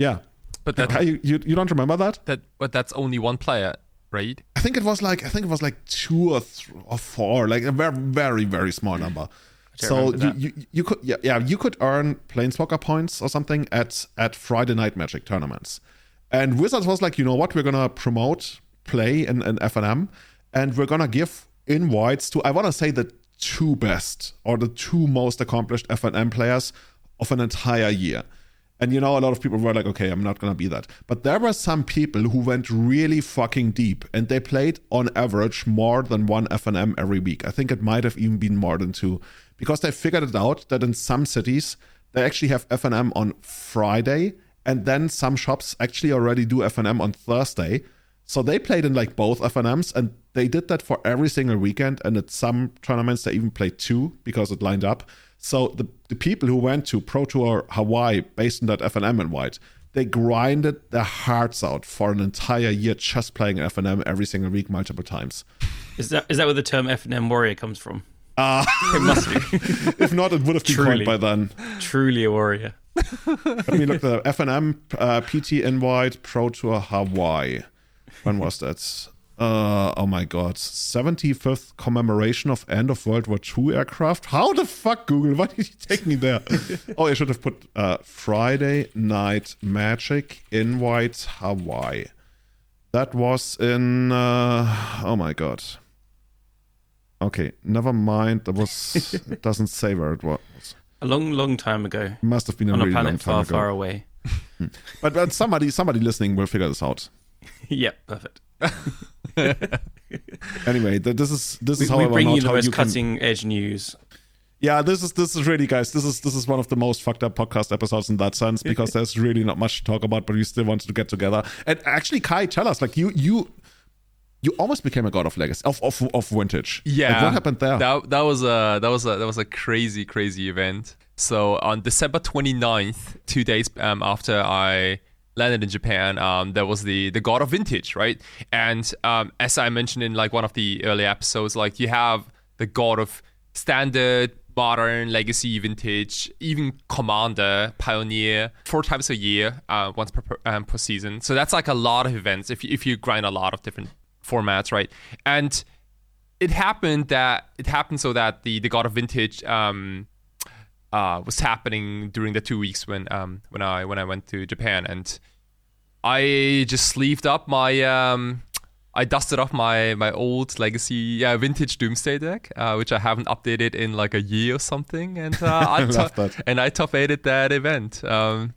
Yeah. But that you, you, you don't remember that? That but that's only one player, right? I think it was like I think it was like two or th- or four, like a very very very small number. So you, you, you could yeah yeah you could earn planeswalker points or something at at Friday Night Magic tournaments, and Wizards was like you know what we're gonna promote play in, in FNM, and we're gonna give invites to I want to say the two best or the two most accomplished FNM players of an entire year. And you know, a lot of people were like, okay, I'm not to be that. But there were some people who went really fucking deep and they played on average more than one FNM every week. I think it might have even been more than two because they figured it out that in some cities, they actually have FNM on Friday and then some shops actually already do FNM on Thursday. So they played in like both FNMs and they did that for every single weekend. And at some tournaments, they even played two because it lined up. So the, the people who went to Pro Tour Hawaii based on that FNM invite, they grinded their hearts out for an entire year just playing FNM every single week multiple times. Is that is that where the term FNM warrior comes from? Uh, it must be. <laughs> if not, it would have been truly, coined by then. Truly a warrior. Let me look at FNM uh, PT invite Pro Tour Hawaii. When was that? Uh, oh my god. 75th commemoration of end of World War II aircraft. How the fuck, Google? Why did you take me there? oh, I should have put uh, Friday Night Magic Invite Hawaii. That was in. Uh, oh my god. Okay, never mind. That was. <laughs> it doesn't say where it was. A long, long time ago. Must have been on a, really a planet far, ago. far away. Hmm. but, but somebody, somebody listening will figure this out. <laughs> yep, perfect. <laughs> anyway, this is this is we, how we bring you the most cutting can... edge news. Yeah, this is this is really guys. This is this is one of the most fucked up podcast episodes in that sense because <laughs> there's really not much to talk about, but we still wanted to get together. And actually, Kai, tell us, like you you you almost became a god of legacy of of, of vintage. Yeah, like, what happened there? That, that was a that was a that was a crazy crazy event. So on December 29th, two days um, after I landed in Japan, um, there was the the God of Vintage, right? And um, as I mentioned in like one of the early episodes, like you have the God of Standard, Modern, Legacy, Vintage, even Commander, Pioneer, four times a year, uh, once per, um, per season. So that's like a lot of events if you, if you grind a lot of different formats, right? And it happened that it happened so that the the God of Vintage um, uh, was happening during the two weeks when um, when I when I went to Japan, and I just sleeved up my um, I dusted off my my old legacy yeah vintage Doomsday deck, uh, which I haven't updated in like a year or something, and uh, I, <laughs> and I top eighted that event. Um,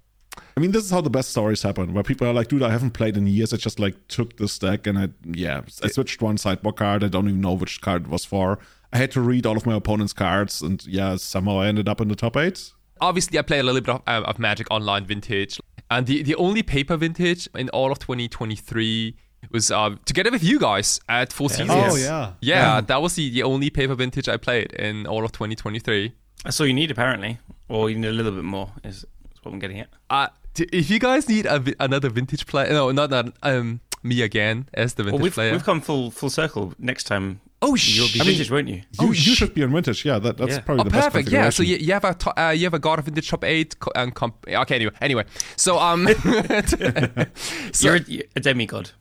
I mean, this is how the best stories happen, where people are like, "Dude, I haven't played in years. I just like took this deck and I yeah, I switched one sideboard card. I don't even know which card it was for. I had to read all of my opponent's cards, and yeah, somehow I ended up in the top eight. Obviously, I play a little bit of, uh, of Magic Online Vintage, and the, the only paper Vintage in all of 2023 was uh, together with you guys at Four Seasons. Oh yeah. yeah, yeah, that was the, the only paper Vintage I played in all of 2023. That's all you need apparently, or you need a little bit more. Is, is what I'm getting at. Uh, if you guys need a, another vintage player, no, not that. Um, me again as the vintage well, we've, player. We've come full full circle. Next time, oh, sh- you'll be I vintage, mean, won't you? You, oh, you should be on vintage. Yeah, that, that's yeah. probably oh, the perfect. best Yeah, so you, you have a to- uh, you have a god of vintage top eight and comp- okay. Anyway, anyway, so um, <laughs> <laughs> so, you're a, a demigod.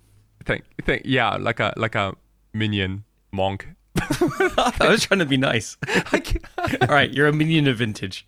Think, think, yeah, like a like a minion monk. <laughs> I was trying to be nice. <laughs> <laughs> All right, you're a minion of vintage.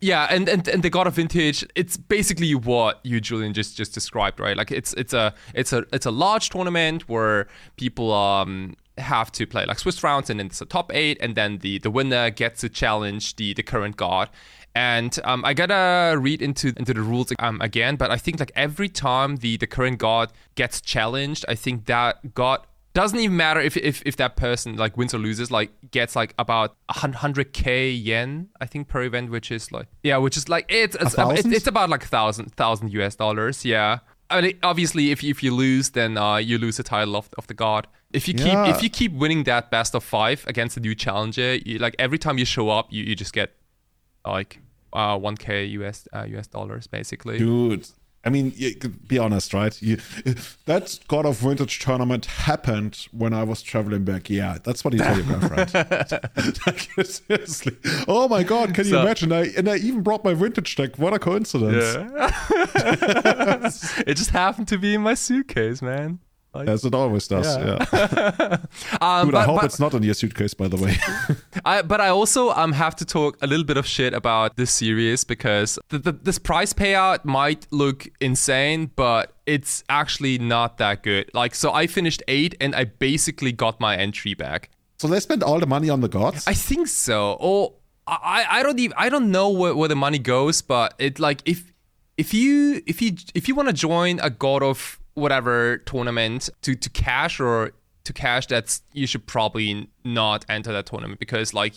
yeah, and, and and the God of Vintage, it's basically what you Julian just just described, right? Like it's it's a it's a it's a large tournament where people um have to play like Swiss rounds, and then it's a top eight, and then the the winner gets to challenge the the current god. And um, I gotta read into into the rules um, again, but I think like every time the the current god gets challenged, I think that god doesn't even matter if, if if that person like wins or loses like gets like about 100k yen i think per event which is like yeah which is like it's it's, it's, it's about like thousand thousand us dollars yeah I mean, obviously, if you, if you lose, then uh, you lose the title of, of the god. If you keep yeah. if you keep winning that best of five against a new challenger, you, like every time you show up, you, you just get like uh, 1k US uh, US dollars basically. Dude, I mean, be honest, right? You, that God of Vintage tournament happened when I was traveling back. Yeah, that's what you tell your girlfriend. <laughs> like, seriously. Oh my God, can so, you imagine? I, and I even brought my vintage deck. What a coincidence. Yeah. <laughs> it just happened to be in my suitcase, man. As it always does, yeah. yeah. <laughs> um, Dude, but, I hope but, it's not in your suitcase, by the way. <laughs> I, but I also um, have to talk a little bit of shit about this series because the, the, this prize payout might look insane, but it's actually not that good. Like, so I finished eight and I basically got my entry back. So they spent all the money on the gods? I think so. Or I, I don't even I don't know where, where the money goes, but it like if if you if you if you want to join a god of whatever tournament to to cash or to cash that's you should probably not enter that tournament because like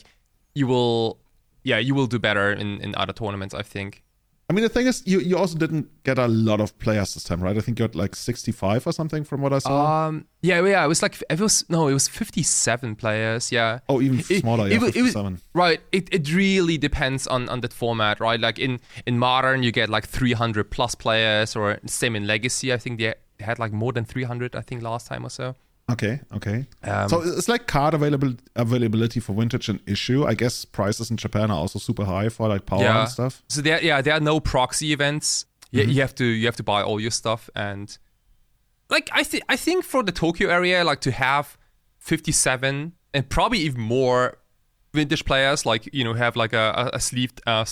you will yeah you will do better in in other tournaments i think I mean, the thing is, you, you also didn't get a lot of players this time, right? I think you had like 65 or something from what I saw. Um, yeah, yeah, it was like, it was, no, it was 57 players, yeah. Oh, even smaller, it, yeah, it, it was, right, it, it really depends on, on that format, right? Like in, in Modern, you get like 300 plus players, or same in Legacy, I think they had like more than 300, I think, last time or so. Okay, okay. Um, so it's like card available availability for vintage and issue. I guess prices in Japan are also super high for like power yeah. and stuff. So there, yeah, there are no proxy events. Mm-hmm. You, have to you have to buy all your stuff and like I think I think for the Tokyo area, like to have fifty seven and probably even more vintage players, like you know, have like a, a, a sleeved uh,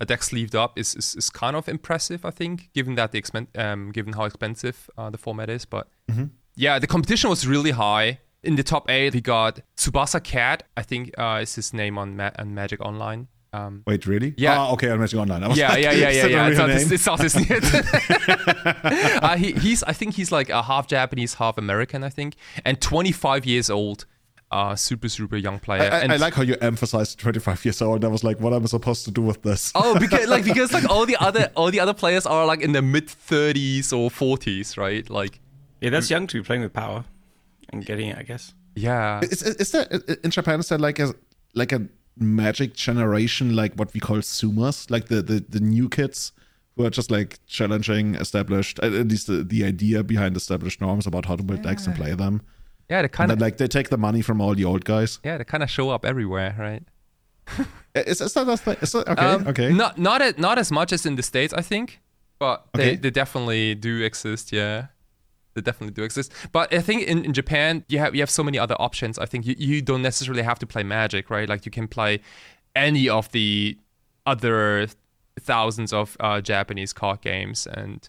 a deck sleeved up is, is, is kind of impressive. I think, given that the expen- um, given how expensive uh, the format is, but. Mm-hmm yeah, the competition was really high. In the top eight, we got Tsubasa Cat. I think uh, is his name on, Ma- on Magic Online. Um, Wait, really? Yeah. Oh, okay, on Magic Online. yeah, like, yeah, yeah, yeah, <laughs> yeah. It's not, his, it's not his name. <laughs> <laughs> uh, he, he's, I think he's like a half Japanese, half American. I think, and 25 years old. Uh, super, super young player. I, I, and I like how you emphasized 25 years old. I was like, what am I supposed to do with this? Oh, because like <laughs> because like all the other all the other players are like in the mid 30s or 40s, right? Like yeah, that's young to be playing with power and getting it, I guess. Yeah. Is, is there in Japan? Is there like a like a magic generation, like what we call sumas, like the the, the new kids who are just like challenging established, at least the, the idea behind established norms about how to build yeah. decks and play them. Yeah, they kind of like they take the money from all the old guys. Yeah, they kind of show up everywhere, right? <laughs> is, is that? Is that okay? Um, okay. Not not as, not as much as in the states, I think, but okay. they they definitely do exist. Yeah they definitely do exist. But I think in, in Japan, you have you have so many other options. I think you, you don't necessarily have to play Magic, right? Like you can play any of the other thousands of uh, Japanese card games and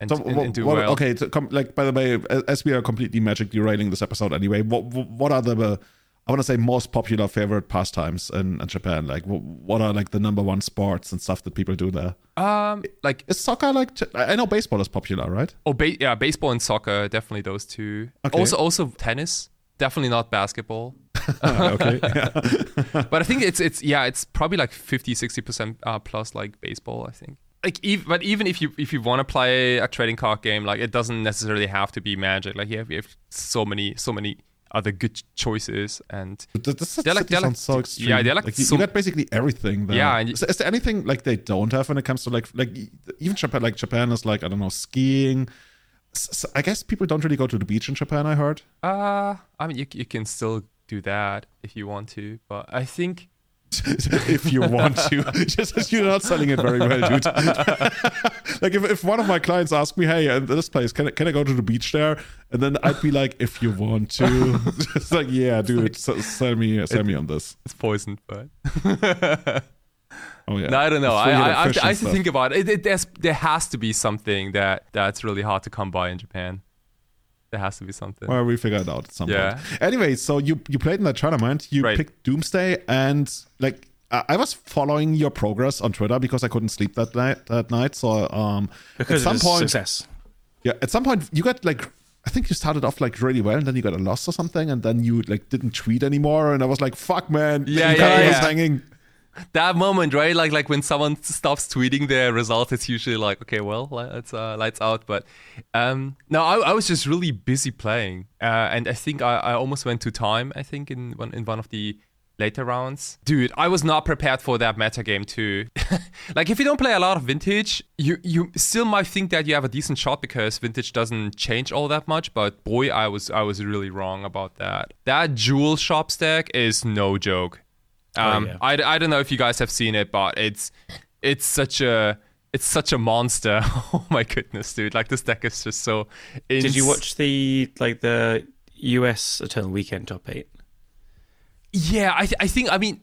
and, so, and, and do what, well. Okay, com- like by the way, as we are completely Magic derailing this episode anyway, what what are the I want to say most popular favorite pastimes in, in, Japan? Like, what are like the number one sports and stuff that people do there? Um, like is soccer like? I know baseball is popular, right? Oh, ba- yeah, baseball and soccer definitely those two. Okay. Also, also tennis. Definitely not basketball. <laughs> okay. <laughs> but I think it's it's yeah it's probably like 50 60 percent uh, plus like baseball. I think like even, but even if you if you want to play a trading card game like it doesn't necessarily have to be magic like you have, you have so many so many other good choices and this, they're like they're like so extreme. yeah they're like, like you, you got basically everything there. yeah is, is, there anything like they don't have when it comes to like like even Japan like Japan is like I don't know skiing so I guess people don't really go to the beach in Japan I heard uh I mean you, you can still do that if you want to but I think <laughs> if you want to. <laughs> Just you're not selling it very well, dude. <laughs> like if, if one of my clients asked me, "Hey, in this place, can I, can I go to the beach there?" and then I'd be like, "If you want to." it's like, yeah, dude, sell me sell me on this. It's poisoned, but. Oh yeah. No, I don't know. I I, I, I have to think about it. it, it there has to be something that that's really hard to come by in Japan. There has to be something. Well, we figured it out at some Yeah. point. Anyway, so you you played in that tournament. You Right. picked Doomsday, and like I I was following your progress on Twitter because I couldn't sleep that night. That night, so um, Because at some point, success. yeah, at some point you got like I think you started off like really well, and then you got a loss or something, and then you like didn't tweet anymore, and I was like, "Fuck, man!" Yeah, you yeah, got us yeah. hanging. That moment, right? Like like when someone stops tweeting their result, it's usually like, okay, well, it's uh, lights out. But um, no, I, I was just really busy playing, uh, and I think I, I almost went to time. I think in one in one of the later rounds, dude, I was not prepared for that meta game too. <laughs> like if you don't play a lot of vintage, you you still might think that you have a decent shot because vintage doesn't change all that much. But boy, I was I was really wrong about that. That jewel shop stack is no joke. Um, yeah. I, I don't know if you guys have seen it, but it's it's such a it's such a monster. <laughs> oh my goodness, dude! Like this deck is just so. Did you watch the like the US Eternal Weekend top eight? Yeah, I th- I think I mean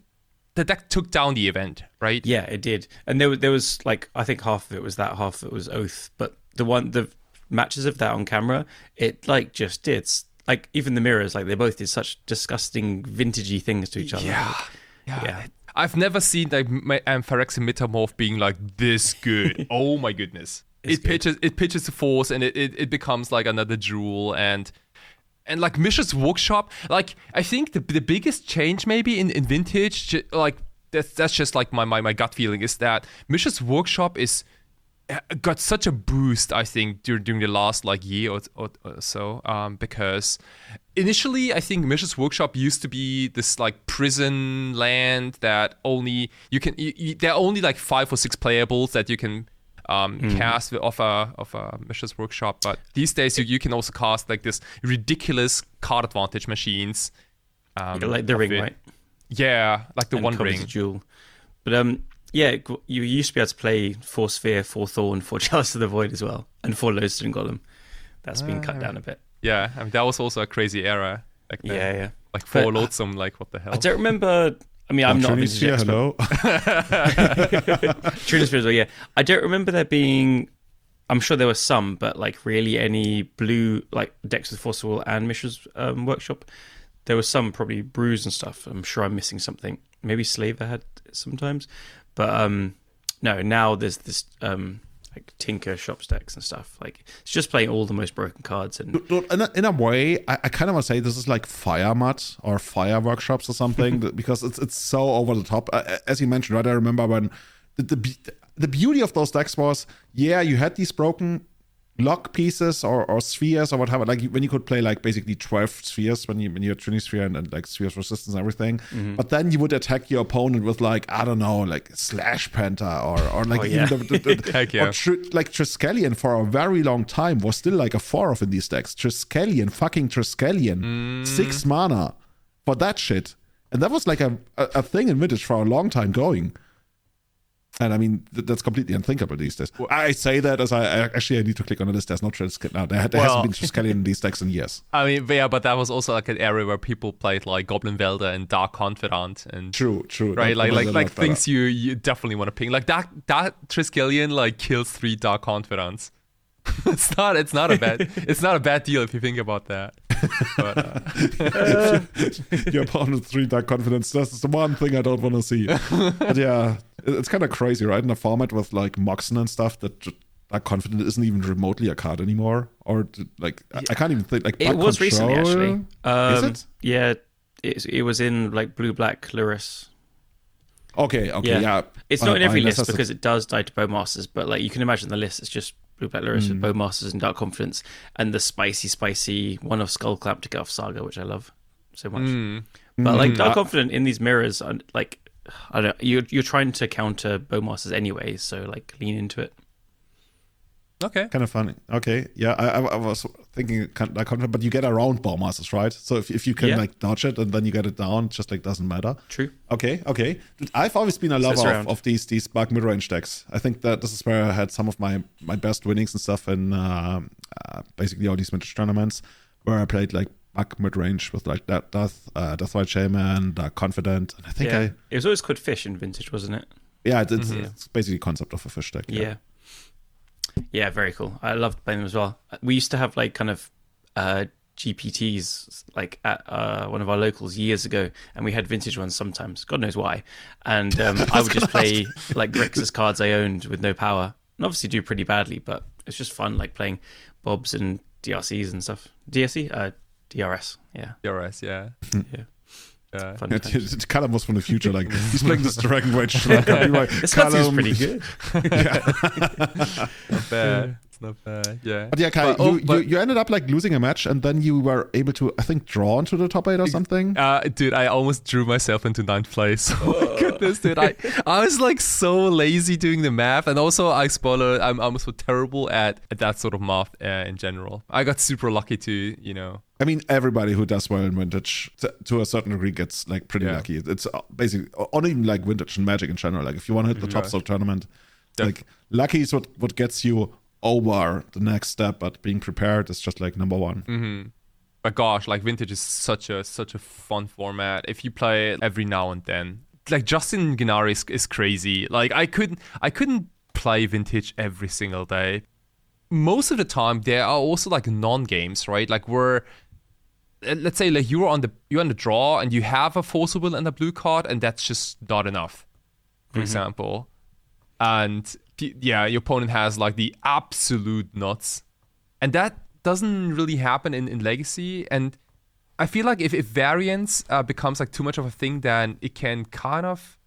the deck took down the event, right? Yeah, it did. And there was there was like I think half of it was that, half of it was Oath. But the one the matches of that on camera, it like just did. Like even the mirrors, like they both did such disgusting vintagey things to each other. Yeah. Like, Yeah. Yeah. I've never seen like my Phyrexian Metamorph being like this good. <laughs> oh my goodness. It's it good. pitches it pitches the force and it, it, it becomes like another jewel and and like Mishra's workshop, like I think the the biggest change maybe in, in vintage, like that's that's just like my, my, my gut feeling is that Mishra's workshop is got such a boost I think during, during the last like year or, or, or so um, because initially I think Mishra's workshop used to be this like prison land that only you can you, you, there are only like five or six playables that you can um, cast of a of a Mishra's workshop but these days you, you can also cast like this ridiculous card advantage machines um, like the ring, it. right? yeah like the And one ring jewel. But um, yeah, you used to be able to play four sphere, four thorn, four <laughs> chalice of the void as well, and four lodestone golem. That's been cut down a bit. yeah I mean that was also a crazy era back then. Yeah, yeah. like four But- lodestone like what the hell I don't remember. I mean, I'm not a Trinity vintage Sphere, expert. hello. <laughs> Trinity Sphere well, yeah. I don't remember there being. I'm sure there were some, but like really any blue like decks with Force Wall and Mishra's um, Workshop. There was some probably brews and stuff. I'm sure I'm missing something. Maybe Slaver had sometimes, but um, no. Now there's this um, like Tinker shop decks and stuff. Like it's just playing all the most broken cards and In a, in a way, I, I kind of want to say this is like fire mud or fire workshops or something <laughs> because it's it's so over the top. As you mentioned, right? I remember when the, the the beauty of those decks was, yeah, you had these broken lock pieces or, or spheres or whatever. Like when you could play like basically twelve spheres when you when you had Trinity Sphere and, and like spheres resistance and everything. Mm-hmm. But then you would attack your opponent with like I don't know, like Slash Penta or or like Oh, even yeah. the, the, the, <laughs> Heck yeah. or Tr- like Triskelion for a very long time was still like a four of in these decks. Triskelion, fucking Triskelion, Mm. six mana for that shit, and that was like a, a, a thing in Vintage for a long time going. And I mean, th- that's completely unthinkable these days. I say that as I, I actually I need to click on the list. There's no Triskelion. now. there, there Well- hasn't been Triskelion in these decks in years. <laughs> I mean, yeah, but that was also like an area where people played like Goblin Welder and Dark Confidant and True, true. right, That- like like like better. things you you definitely want to ping. Like that that Triskelion like kills three Dark Confidants. <laughs> it's not it's not a bad <laughs> it's not a bad deal if you think about that. But, uh, <laughs> your opponent three dark confidants. That's the one thing I don't want to see. but yeah, it's kind of crazy, right? In a format with like Moxen and stuff that dark confidant isn't even remotely a card anymore, or like I- I can't even think like. it was recently actually. Um, Is it? Yeah, it, it was in like blue black Luris. Okay, okay, Yeah. yeah. It's Uh, not in every I list that's a- because it does die to Bowmasters, but like you can imagine the list is just Blue Black Hmm. with Bowmasters and Dark Confidants and the spicy, spicy one of Skull Clamp to get off Saga, which I love so much. mm, But like Mm. Dark Confidant in these mirrors, like I don't, you're you're trying to counter Bowmasters anyway, so like lean into it. Okay. kind of funny. Okay, yeah, I, I, was thinking confidant, but you get around Bowmasters, right? So if, if you can Yeah. like dodge it and then you get it down, just like doesn't matter. True. Okay, okay. I've always been a lover of, of these these bug mid range decks. I think that this is where I had some of my my best winnings and stuff in uh, uh, basically all these vintage tournaments where I played like bug mid range with like that Death, uh, Deathrite Shaman, uh, Confidant, and I think yeah, I it was always called Fish in Vintage, wasn't it? yeah, it's, Mhm. it's basically concept of a fish deck. Yeah. yeah. Very cool. I loved playing them as well. We used to have like kind of uh, GPTs like at uh, one of our locals years ago, and we had vintage ones sometimes. God knows why. And um, <laughs> I would just play like Grixis cards I owned with no power, and obviously do pretty badly, but it's just fun, like playing Bobs and DRCs and stuff. DRC, uh, DRS, yeah, DRS, yeah, yeah. Uh, Fun it, Callum was from the future. Like <laughs> he's playing this Dragon Age. Like, like, this Callum. pretty <laughs> good. yeah. <laughs> Not bad. It's not bad. Yeah. But yeah, Kai, but, you, oh, but, you, you, ended up like losing a match, and then you were able to, I think, draw into the top eight or something. Uh, dude, I almost drew myself into ninth place. Oh my goodness, dude! I I was like so lazy doing the math, and also I spoiler, I'm almost so terrible at, at that sort of math uh, in general. I got super lucky to, you know, I mean, everybody who does well in vintage to, to a certain degree gets like pretty yeah. lucky. It's uh, basically on even like vintage and magic in general. Like if you want to hit the yeah. top of tournament, Def- like lucky is what what gets you over the next step. But being prepared is just like number one. Mm-hmm. But gosh, like vintage is such a such a fun format. If you play it every now and then, like Justin Gennari is, is crazy. Like I couldn't I couldn't play vintage every single day. Most of the time, there are also like non games, right? Like where uh, let's say like you're on the you're on the draw and you have a force will and a blue card and that's just not enough for mm-hmm. example. And yeah your opponent has like the absolute nuts. And that doesn't really happen in, in legacy. And i feel like if, if variance uh, becomes like too much of a thing then it can kind of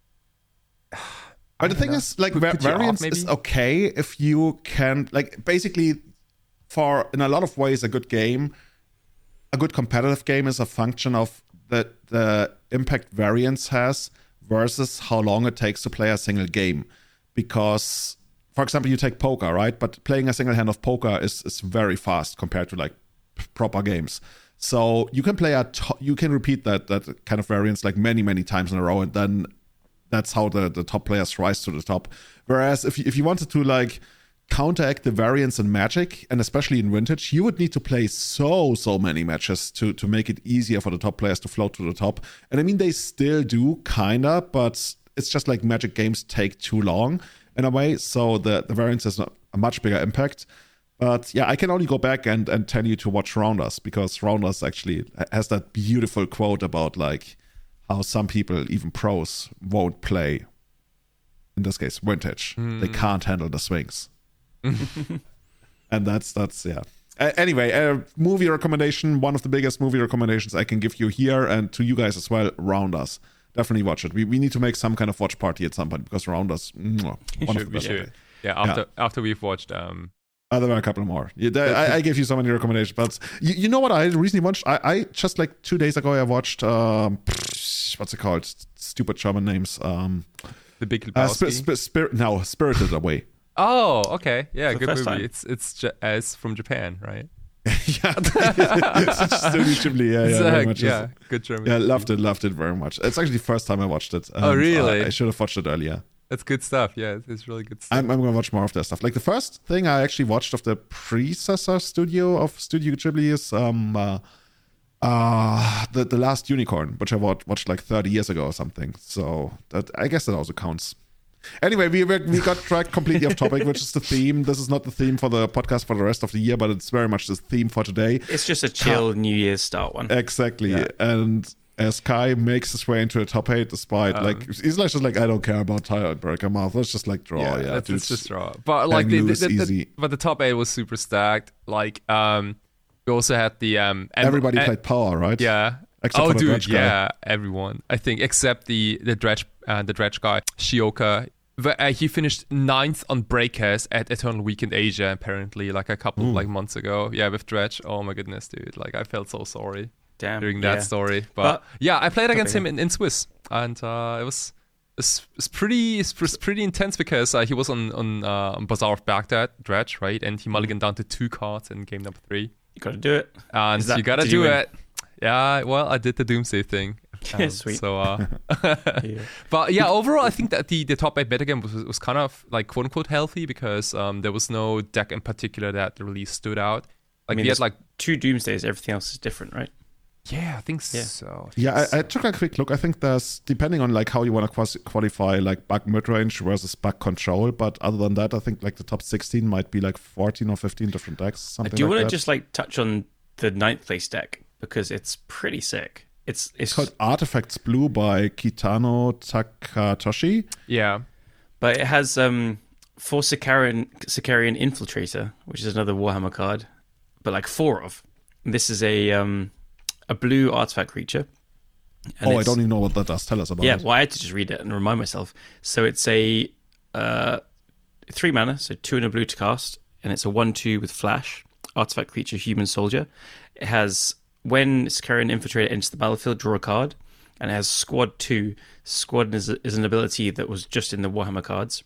<sighs> but the thing know, is like va- variance off, is okay if you can like basically for in a lot of ways a good game a good competitive game is a function of the the impact variance has versus how long it takes to play a single game. Because, for example, you take poker, right? But playing a single hand of poker is is very fast compared to like proper games. So you can play a you can repeat that that kind of variance like many many times in a row, and then that's how the the top players rise to the top. Whereas if you, if you wanted to like counteract the variance in Magic, and especially in Vintage, you would need to play so so many matches to to make it easier for the top players to float to the top. And I mean, they still do kinda, but it's just like Magic games take too long in a way, so the the variance has a much bigger impact. But yeah, I can only go back and and tell you to watch Rounders because Rounders actually has that beautiful quote about like how some people, even pros, won't play. In this case, vintage. Mm. They hmm. can't handle the swings. <laughs> and that's that's yeah. Uh, anyway, a movie recommendation. One of the biggest movie recommendations I can give you here and to you guys as well. Rounders. Definitely watch it. We, we need to make some kind of watch party at some point because Rounders. Mwah, <laughs> one should, of the best. Yeah, after yeah. after we've watched um uh, there were a couple more. Yeah, I, I, gave you so many recommendations, but you, you know what I recently watched? I, I, just like two days ago I watched um, <sniffs> what's it called? Stupid German names. Um, the Big Lebowski. Uh, sp- sp- spirit, no, Spirited Away. Oh, okay. Yeah, good movie. Time. It's it's as from Japan, right? <laughs> yeah, Studio Ghibli. Yeah, yeah, very much. Yeah, good German. Yeah, loved it, loved it very much. It's actually the first time I watched it. oh, really? I, I should have watched it earlier. That's good stuff. Yeah, it's really good stuff. I'm, I'm, gonna watch more of their stuff. Like the first thing I actually watched of the predecessor studio of Studio Ghibli is um uh, uh the the last unicorn, which I watched, watched like 30 years ago or something. So that I guess that also counts. Anyway, we we got tracked completely off topic, which is the theme. This is not the theme for the podcast for the rest of the year, but it's very much the theme for today. It's just a chill New Year's start one. Exactly, yeah. and as Kai makes his way into a top eight, despite um, like he's like just like I don't care about Tyler Bergermouth. Let's just like draw. Yeah, yeah let's, let's just draw. But like the, the, the, the, but the top eight was super stacked. Like um, we also had the um. Everybody played power, right? Yeah, Except oh, dude, yeah, everyone. I think except the the dredge uh, the dredge guy Shioka. Uh, he finished ninth on breakers at Eternal Weekend Asia apparently like a couple Ooh. like months ago. Yeah, with dredge. Oh my goodness, dude! Like I felt so sorry. Damn, during that yeah. story, but, but, yeah, I played against him in, in Swiss, and uh, it was it's, it's pretty it's, pretty intense because uh, he was on on, uh, on Bazaar of Baghdad dredge right, and he mulliganed down to two cards in game number three. You gotta do it, and that, you gotta do it. Yeah, well, I did the Doomsday thing. <laughs> Um, Sweet. So, uh, <laughs> <laughs> yeah. but yeah, overall, I think that the, the top eight metagame was, was kind of like quote unquote healthy because um, there was no deck in particular that really stood out. Like I mean, we had like two Doomsdays, everything else is different, right? Yeah, I think yeah. so. yeah, I, I, took a quick look. I think there's depending on like how you want to qualify like back mid range versus back control. But other than that, I think like the top 16 might be like 14 or 15 different decks. Something. Do you like want to just like touch on the ninth place deck because it's pretty sick. It's it's, It's called Artifacts Blue by Kitano Takatoshi. Yeah. but it has um four Sicarian Sicarian Infiltrator, which is another Warhammer card, but like four of. This is a um a blue artifact creature. And oh, I don't even know what that does. Tell us about Yeah, it. well, I had to just read it and remind myself. So it's a uh, three mana, so two and a blue to cast, and it's a one-two with flash. Artifact creature, human soldier. It has when Sicarian Infiltrator enters the battlefield, draw a card, and it has Squad two. Squad is, is an ability that was just in the Warhammer cards,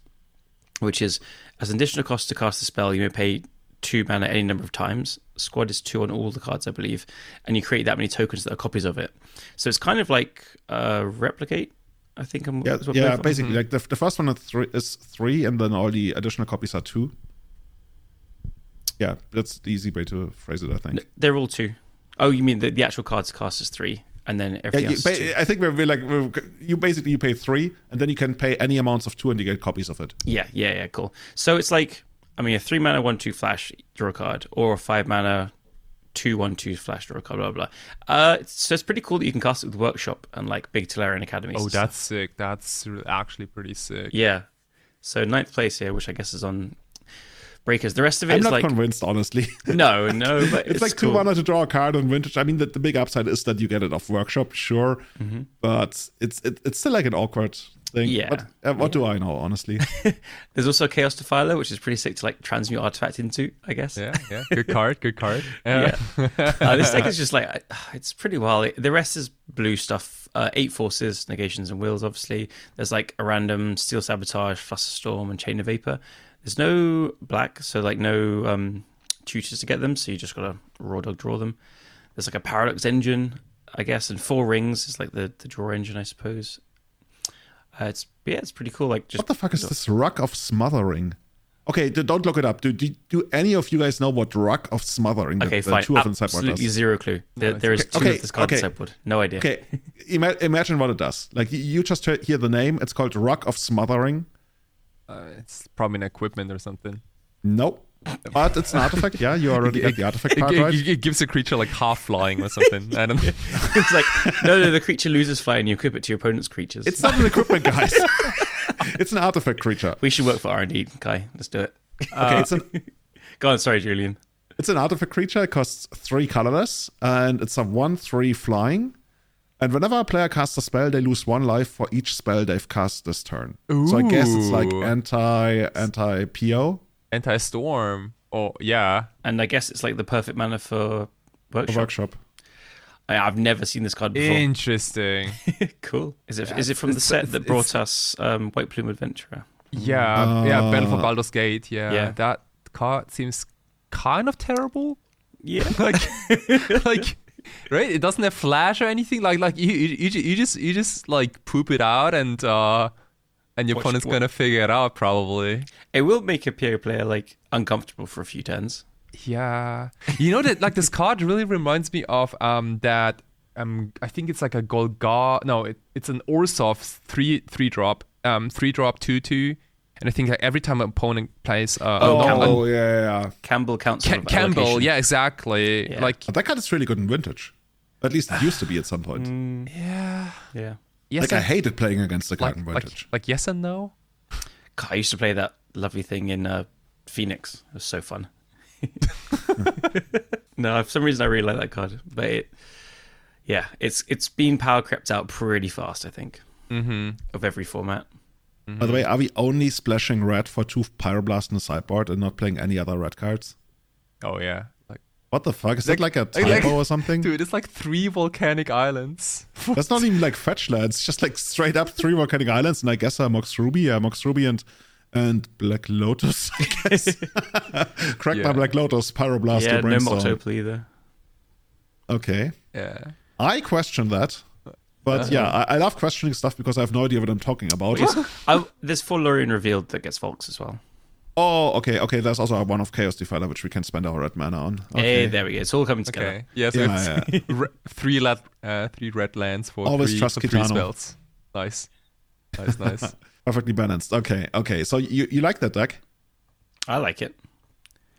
which is as an additional cost to cast the spell, you may pay two mana any number of times. Squad is two on all the cards, I believe, and you create that many tokens that are copies of it. So it's kind of like uh, replicate. I think I'm. Yeah, is what yeah. both- Basically, like the, the first one is three, is three, and then all the additional copies are two. Yeah, that's the easy way to phrase it. I think. They're all two. Oh, you mean the, the actual cards cast is three, and then Yeah, everything you, else. is two. I think we're, we're like we're, you basically you pay three, and then you can pay any amounts of two, and you get copies of it. Yeah, yeah, yeah, cool. So it's like, I mean, a three mana one two flash draw card, or a five mana two one two flash draw card, blah blah. blah. Uh, so it's pretty cool that you can cast it with Workshop and like big Tolarian academies. Oh, that's sick. That's actually pretty sick. yeah. So ninth place here, which I guess is on Breakers. The rest of it I'm is not like convinced, honestly. <laughs> no, no, <laughs> but it's, like two cool. mana to draw a card on vintage. I mean, the, the big upside is that you get it off workshop, sure, but it's it, it's still like an awkward thing. Yeah. But, uh, what do I know, honestly? <laughs> There's also Chaos Defiler, which is pretty sick to like transmute artifact into, I guess. Yeah, yeah. Good card. Good card. Yeah. uh, this deck is just like it's pretty wild. The rest is blue stuff. Uh, eight forces, negations, and wheels, Obviously, there's like a random steel sabotage, fluster storm, and chain of vapor. There's no black, so like no um, tutors to get them. So you just gotta raw dog draw them. There's like a paradox engine, I guess, and four rings is like the the draw engine, I suppose. Uh, it's yeah, it's pretty cool. Like just what the fuck is this Rock of Smothering? Okay, don't look it up. Do, do do any of you guys know what Rock of Smothering? the- okay, the fine. two of them sideboard Absolutely does? zero clue. There, No, there is two okay, of this card okay. sideboard. No idea. Okay, ima- imagine what it does. Like you- you just hear the name. It's called Rock of Smothering. Uh, it's probably an equipment or something. Nope. But it's an artifact. Yeah, you already got the artifact It, card it- right. it gives a creature like half flying or something. <laughs> I don't know. it's like no, no. The creature loses fly, and you equip it to your opponent's creatures. It's not an equipment, guys. <laughs> it's an artifact creature. we should work for R and D, Kai. Let's do it. <laughs> Okay, it's an Go on. Sorry, Julian. it's an artifact creature. It costs three colorless, and it's a one-three flying. And whenever a player casts a spell, they lose one life for each spell they've cast this turn. So I guess it's like anti anti PO Anti-storm. Oh yeah. And I guess it's like the perfect mana for workshop. workshop. I, I've never seen this card before. Interesting. <laughs> cool. Is it? Is it from the set that brought us um, White Plume Adventurer? Yeah, yeah. Battle for Uh, Baldur's Gate. Yeah, Yeah. that card seems kind of terrible. Yeah. <laughs> Like, <laughs> like, right? It doesn't have flash or anything. Like, like you, you, you, you just, you just like poop it out, and uh, and your Watch- opponent's wa- gonna figure it out probably. It will make a PO player like uncomfortable for a few turns. Yeah, <laughs> you know that like this card really reminds me of um that um I think it's like a Golgari. No, it, it's an Orzhov three three drop um three drop two two. And I think like every time an opponent plays uh, Oh, a- a- Kambal. yeah, yeah, yeah. Kambal counts. Ca- Kambal, allocation. yeah, exactly. Yeah. Like, But that card is really good in vintage. At least it used to be at some point. Mm, yeah, yeah. yes, like I and, hated playing against the card like, in like, vintage. like yes and no. God, I used to play that lovely thing in uh, Phoenix. It was so fun. <laughs> no, for some reason I really like that card, but it, yeah, it's it's been power crept out pretty fast. I think Mm-hmm. of every format. By the way, are we only splashing red for two Pyroblast in the sideboard and not playing any other red cards? Oh yeah, like What the fuck? Is that like a like- typo or something? dude, it's like three volcanic islands. <laughs> That's not even like fetch lands. Just like straight up three volcanic islands, and I guess uh, Mox Ruby, yeah, Mox Ruby and and Black Lotus. I guess. <laughs> Crack Yeah. my Black Lotus, Pyroblast, yeah, or no Brainstorm. Mox Opal either. Okay, Yeah. I question that, but Uh-huh. yeah, I, I love questioning stuff because I have no idea what I'm talking about. <laughs> I, there's full Lorien revealed that gets Volks as well. oh, okay, okay. There's also one of Chaos Defiler which we can spend our red mana on. Hey, there we go. It's all coming together. Okay. Yeah. So Yeah, it's <laughs> re- three red, uh, three red lands for Always three, trust for three spells. Nice. Nice. Nice. <laughs> Perfectly balanced. Okay, okay. So you, you like that deck? I like it.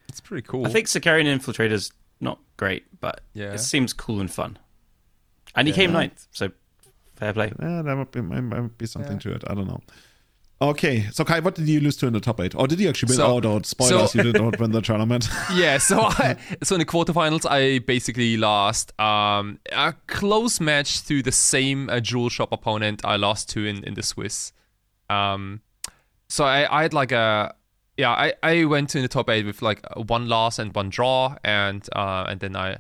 it's pretty cool. I think Sicarian Infiltrator's not great, but Yeah. it seems cool and fun. And he came ninth, so fair play. Yeah, there might be, might, might be something to it. I don't know. Okay, so Kai, what did you lose to in the top eight? Or did you actually win? So- oh, don't spoilers! so- you did not <laughs> win the tournament. <laughs> yeah, so I, so in the quarterfinals, I basically lost um, a close match to the same uh, jewel shop opponent I lost to in, in the Swiss. Um, so I, I had like a yeah, I, I went to the top eight with like one loss and one draw, and uh, and then I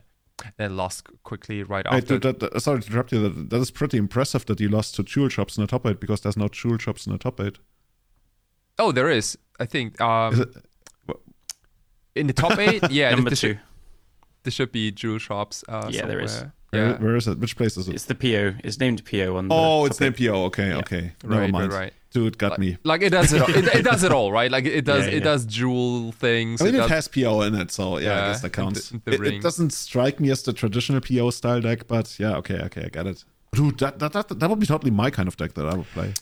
then lost quickly right Wait, after. that- that- sorry to interrupt you. That, that is pretty impressive that you lost to jewel shops in the top eight because there's no jewel shops in the top eight. oh, there is, I think. Um, it- in the top eight, <laughs> yeah, Number there, two, Should, there should be jewel shops. Uh, Yeah, there is. somewhere. where, Yeah. where is it? Which place is it? it's the PO. It's named PO on the. oh, top it's named PO. Okay, okay. Never Right, mind. right, right. Dude, got me. Like it does it, all. it, it does it all, right? Like it <laughs> does Yeah, it does jewel things. I mean, it it has PO in it, so yeah, I guess that counts. the- the it, it doesn't strike me as the traditional PO style deck, but yeah, okay, okay, I get it. Dude, that that, that, that would be totally my kind of deck that I would play.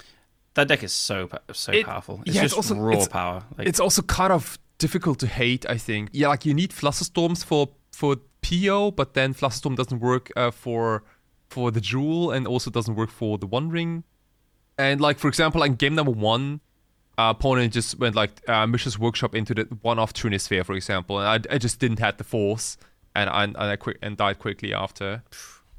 That deck is so so It- powerful. It's yeah, it's just also- raw it's- power. Like, it's also kind of difficult to hate. I think. Yeah, like you need Flusterstorms for for PO, but then Flusterstorm doesn't work uh, for for the jewel, and also doesn't work for the One Ring. And like for example, like game number one, uh, opponent just went like uh, Mishra's Workshop into the one off Trinisphere, for example, and I, I just didn't have the force, and I and I quick and died quickly after.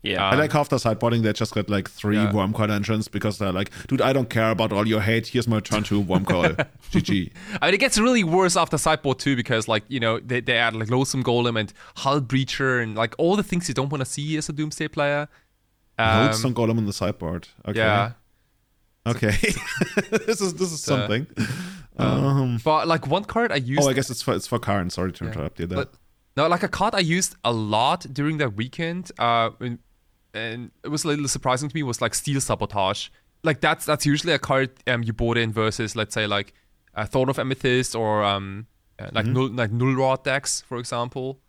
yeah. I like half the sideboarding, they just got like three Yeah. Wurmcoil Engines because they're like, dude, I don't care about all your hate. Here's my turn two Wurmcoil. <laughs> GG. I mean, it gets really worse after sideboard too because, like, you know, they, they add like Lodestone Golem and Hullbreacher and like all the things you don't want to see as a Doomsday player. Um, Lodestone golem on the sideboard. Okay. Yeah, Okay. <laughs> this is this is something. Um, but like one card I used. oh, I guess it's for it's for Karen. Sorry to interrupt you there. But no, like a card I used a lot during that weekend, uh, and, and it was a little surprising to me was like Steel Sabotage. Like that's that's usually a card um you bought in versus let's say like uh, Thorn of Amethyst or um uh, like null like null rod decks for example.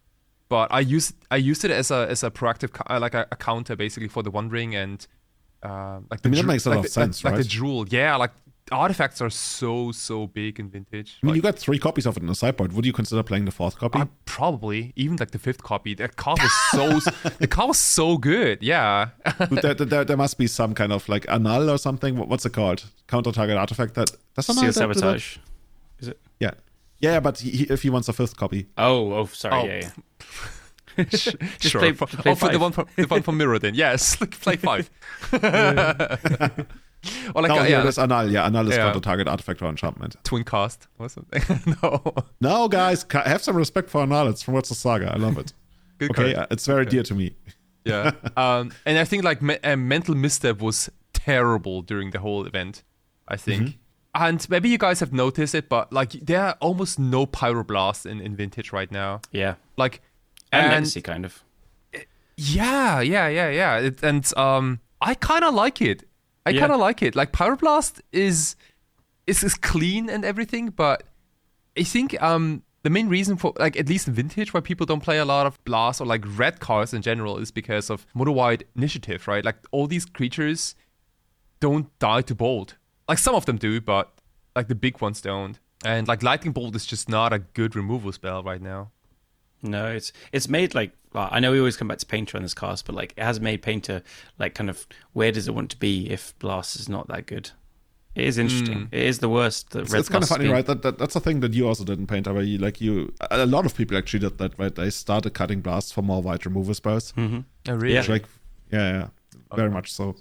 But I used I used it as a as a proactive uh, like a, a counter basically for the One Ring and uh, like the I mean, that Ju- makes a lot like of the- like- sense, like, the jewel, yeah. Like artifacts are so so big in vintage. I mean, Like, you got three copies of it in the sideboard. Would you consider playing the fourth copy? I probably even like the fifth copy. That card was so <laughs> the card was so good. Yeah, there, there, there must be some kind of like annul or something. What- What's it called? Counter target artifact that does Seal annul that do sabotage. Is it? Yeah, yeah, yeah, but he, he- if he wants a fifth copy, Oh, oh, sorry. Oh. Yeah, yeah. <laughs> Just sure. play- For- play oh, for the one from the one from Mirror. Then yes, <laughs> like play <laughs> five. or like no, uh, yeah, yeah, there's annul. Yeah, annul is Yeah. counter target artifact or enchantment. twin cast or something. no, No, guys, have some respect for annul. It's from Urza's Saga. I love it. good Okay, card. uh, it's very dear to me. Yeah. um, and I think like me- uh, mental misstep was terrible during the whole event. I think. Mm-hmm. And maybe you guys have noticed it, but like there are almost no pyroblasts in, in vintage right now. Yeah. Like And, legacy, kind of. Yeah, yeah, yeah, yeah. It, and um, I kind of like it. I Yeah. kind of like it. Like Pyroblast is, is is clean and everything, but I think um the main reason for like at least in vintage why people don't play a lot of blast or like red cards in general is because of mono white initiative, right? Like all these creatures don't die to bolt. Like some of them do, but like the big ones don't. And like lightning bolt is just not a good removal spell right now. No, it's it's made like well, I know we always come back to Painter on this cast, but like it has made Painter like kind of where does it want to be if Blast is not that good? It is interesting. It is the worst. That It's, Red it's kind of funny, been. right? That, that that's a thing that you also did in Painter, where you like you. A a lot of people actually did that, right? They started cutting blasts for more white removal spells. Mm-hmm. Oh, really? Yeah. Which, like, yeah, yeah, very much so.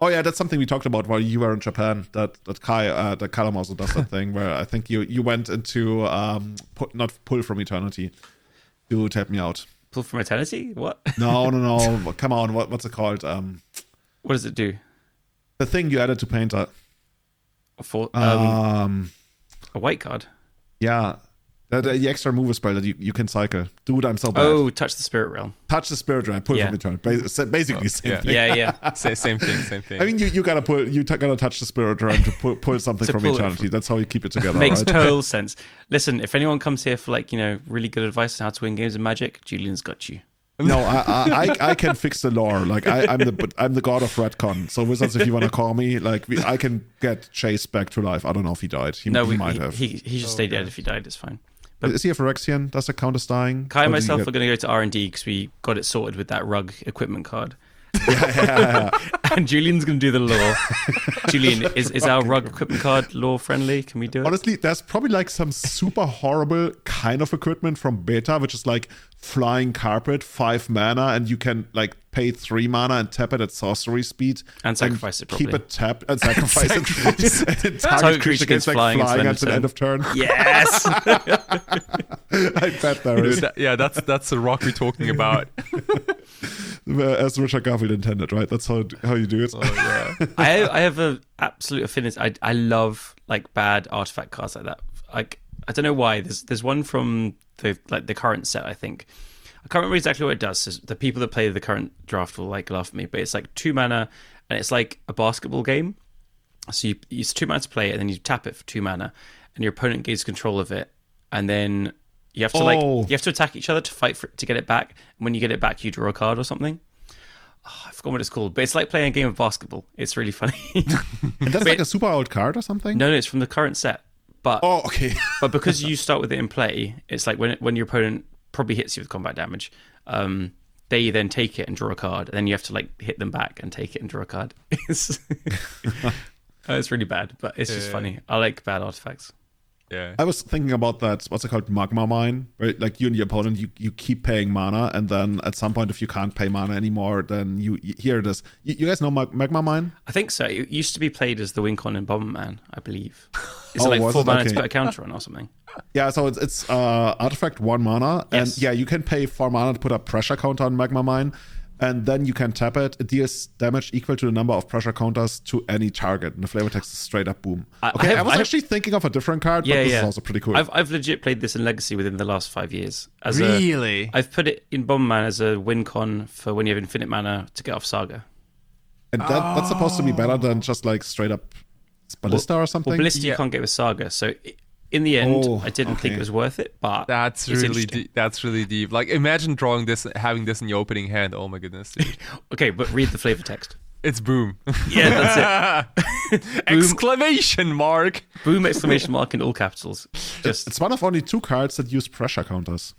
Oh yeah, that's something we talked about while you were in Japan. That that Kai, uh, that Callum also does that <laughs> thing where I think you you went into um pu- not pull from eternity. Dude, help me out. Pull from Eternity? What? No, no, no. <laughs> Come on, what what's it called? Um, What does it do? the thing you added to Painter. For um, Um, a white card. yeah, the, the extra mover spell that you, you can cycle. Dude, I'm so bad. Oh, touch the spirit realm. Touch the spirit realm. pull Yeah. from eternity. Ba- Basically, oh, same yeah. thing. Yeah, yeah. <laughs> Sa- same thing, same thing. I mean, you, you gotta pull, you t- gotta touch the spirit realm to pull, pull something To from pull it eternity. That's how you keep it together, Makes right? total <laughs> sense. Listen, if anyone comes here for like you know really good advice on how to win games of Magic, Julian's got you. No, I, I, I, I can fix the lore. Like I, I'm the, I'm the god of retcon. So wizards, if you want to call me, like we, I can get Jace back to life. I don't know if he died. He, No, he we, might he, have. he he should stay oh, dead if he died. It's fine. But Is he a Phyrexian? Does it count as dying? Kai and myself get... are going to go to R&D because we got it sorted with that rug equipment card. <laughs> yeah, yeah, yeah. <laughs> and Julian's going to do the lore. Julian, is, is our rug equipment card lore friendly? Can we do it? Honestly, there's probably like some super horrible kind of equipment from beta, which is like flying carpet, five mana, and you can like pay three mana and tap it at sorcery speed and sacrifice and it. Probably. Keep it tapped and sacrifice it. and target <laughs> <laughs> creature gets like flying, flying at the end of turn. Yes, <laughs> I bet there is. yeah, that's that's the rock we're talking about. As Richard Garfield intended, right? That's how how you do it. Oh, yeah. I I have an absolute affinity. I I love like bad artifact cards like that. Like I don't know why. There's there's one from the like the current set. I think I can't remember exactly what it does. So the people that play the current draft will like laugh at me, but it's like two mana and it's like a basketball game. So you use two mana to play it, and then you tap it for two mana, and your opponent gains control of it, and then you have to oh. like you have to attack each other to fight for to get it back. And when you get it back, you draw a card or something. Ah, oh, I forgot what it's called, but it's like playing a game of basketball. It's really funny. <laughs> and that's like a super old card or something. No, no, it's from the current set. But oh, okay. but because <laughs> you start with it in play, it's like when when your opponent probably hits you with combat damage. Um, they then take it and draw a card, and then you have to like hit them back and take it and draw a card. <laughs> it's, <laughs> it's really bad, but it's just funny. I like bad artifacts. Yeah. I was thinking about that. What's it called? Magma mine, right? Like you and your opponent, you, you keep paying mana, and then at some point, if you can't pay mana anymore, then you, you here it is. You, you guys know Mag- Magma mine? I think so. It used to be played as the Wincon and Bomberman, I believe. <laughs> Is oh, it like four mana okay. to put a counter on or something? Yeah, so it's it's uh, artifact one mana, yes. and yeah, you can pay four mana to put a pressure counter on Magma mine and then you can tap it. It deals damage equal to the number of pressure counters to any target. And the flavor text is straight up boom. I, okay, I, have, I was I actually have, thinking of a different card, yeah, but this yeah. is also pretty cool. I've, I've legit played this in Legacy within the last five years. As really? A, I've put it in Bomberman as a win con for when you have infinite mana to get off Saga. And that, oh. that's supposed to be better than just like straight up Ballista well, or something? Well, Ballista yeah. you can't get with Saga. So in the end, oh, I didn't okay. think it was worth it, but that's really deep. That's really deep. Like imagine drawing this, having this in your opening hand. Oh my goodness. <laughs> okay, but read the flavor text. It's boom. Yeah, that's it. <laughs> exclamation mark. Boom! Exclamation mark in all capitals. Just it's one of only two cards that use pressure counters.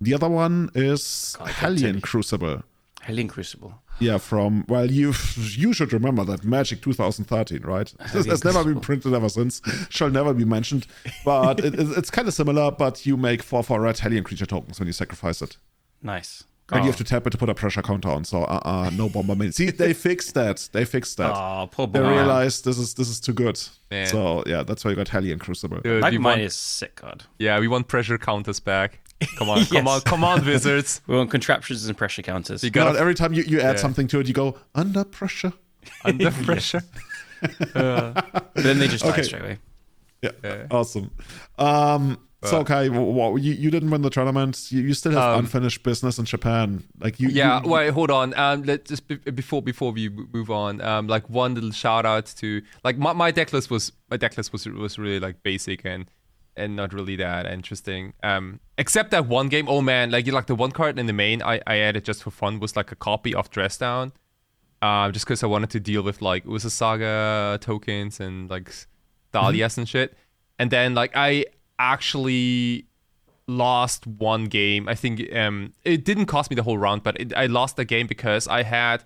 The other one is God, Hellion Crucible. Hellion Crucible. Yeah, from well, you you should remember that Magic 2013, right? <laughs> This has never been printed ever since. Shall never be mentioned. But it, it's kind of similar. But you make four for red Hellion creature tokens when you sacrifice it. Nice. And oh. you have to tap it to put a pressure counter on. So uh, uh no bomber See, they fixed that. They fixed that. Oh, poor boy. They realized this is this is too good. Man. So yeah, that's why you got Hellion Crucible. Dude, Magma Mine want, is sick, God. Yeah, we want pressure counters back. <laughs> Come on, yes. come on, come on, wizards. <laughs> we want contraptions and pressure counters. You got every time you, you add yeah. something to it, you go under pressure. <laughs> Under pressure. uh, then they just die straight away. Yeah, yeah. awesome. Um, so okay, well, you, you didn't win the tournament. You, you still have um, unfinished business in Japan. Like you. Yeah. You, wait, hold on. Um, let just be, before before we move on. Um, like one little shout out to like my, my deck list was my deck list was was really like basic and and not really that interesting. Um, except that one game. Oh man, like you like the one card in the main I, I added just for fun was like a copy of Dress Down. Uh, just because I wanted to deal with like Urza Saga tokens and like Dahlias mm-hmm. and shit. And then like I actually lost one game. I think um it didn't cost me the whole round, but it, I lost the game because I had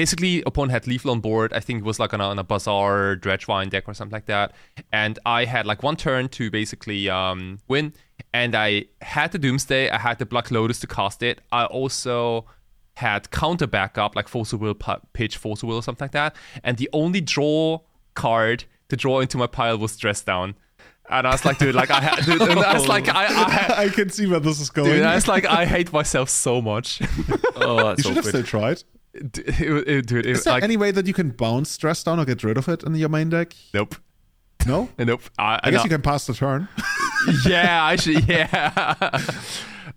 basically opponent had lethal on board. I think it was like on a, on a bazaar dredgevine deck or something like that. And I had like one turn to basically um, win. And I had the Doomsday. I had the Black Lotus to cast it. I also had counter backup like Force of Will pitch Force of Will or something like that. And the only draw card to draw into my pile was Dress Down. And I was like, dude, like I, ha- dude, and I was like, I, I, <laughs> I, can see where this is going. Dude, I was like, I hate myself so much. <laughs> oh, you should awkward. have still tried. <laughs> It, it, dude, Is there like, any way that you can bounce Dress Down or get rid of it in your main deck? Nope. No? <laughs> nope. I, I guess no. you can pass the turn. <laughs> yeah, actually, yeah.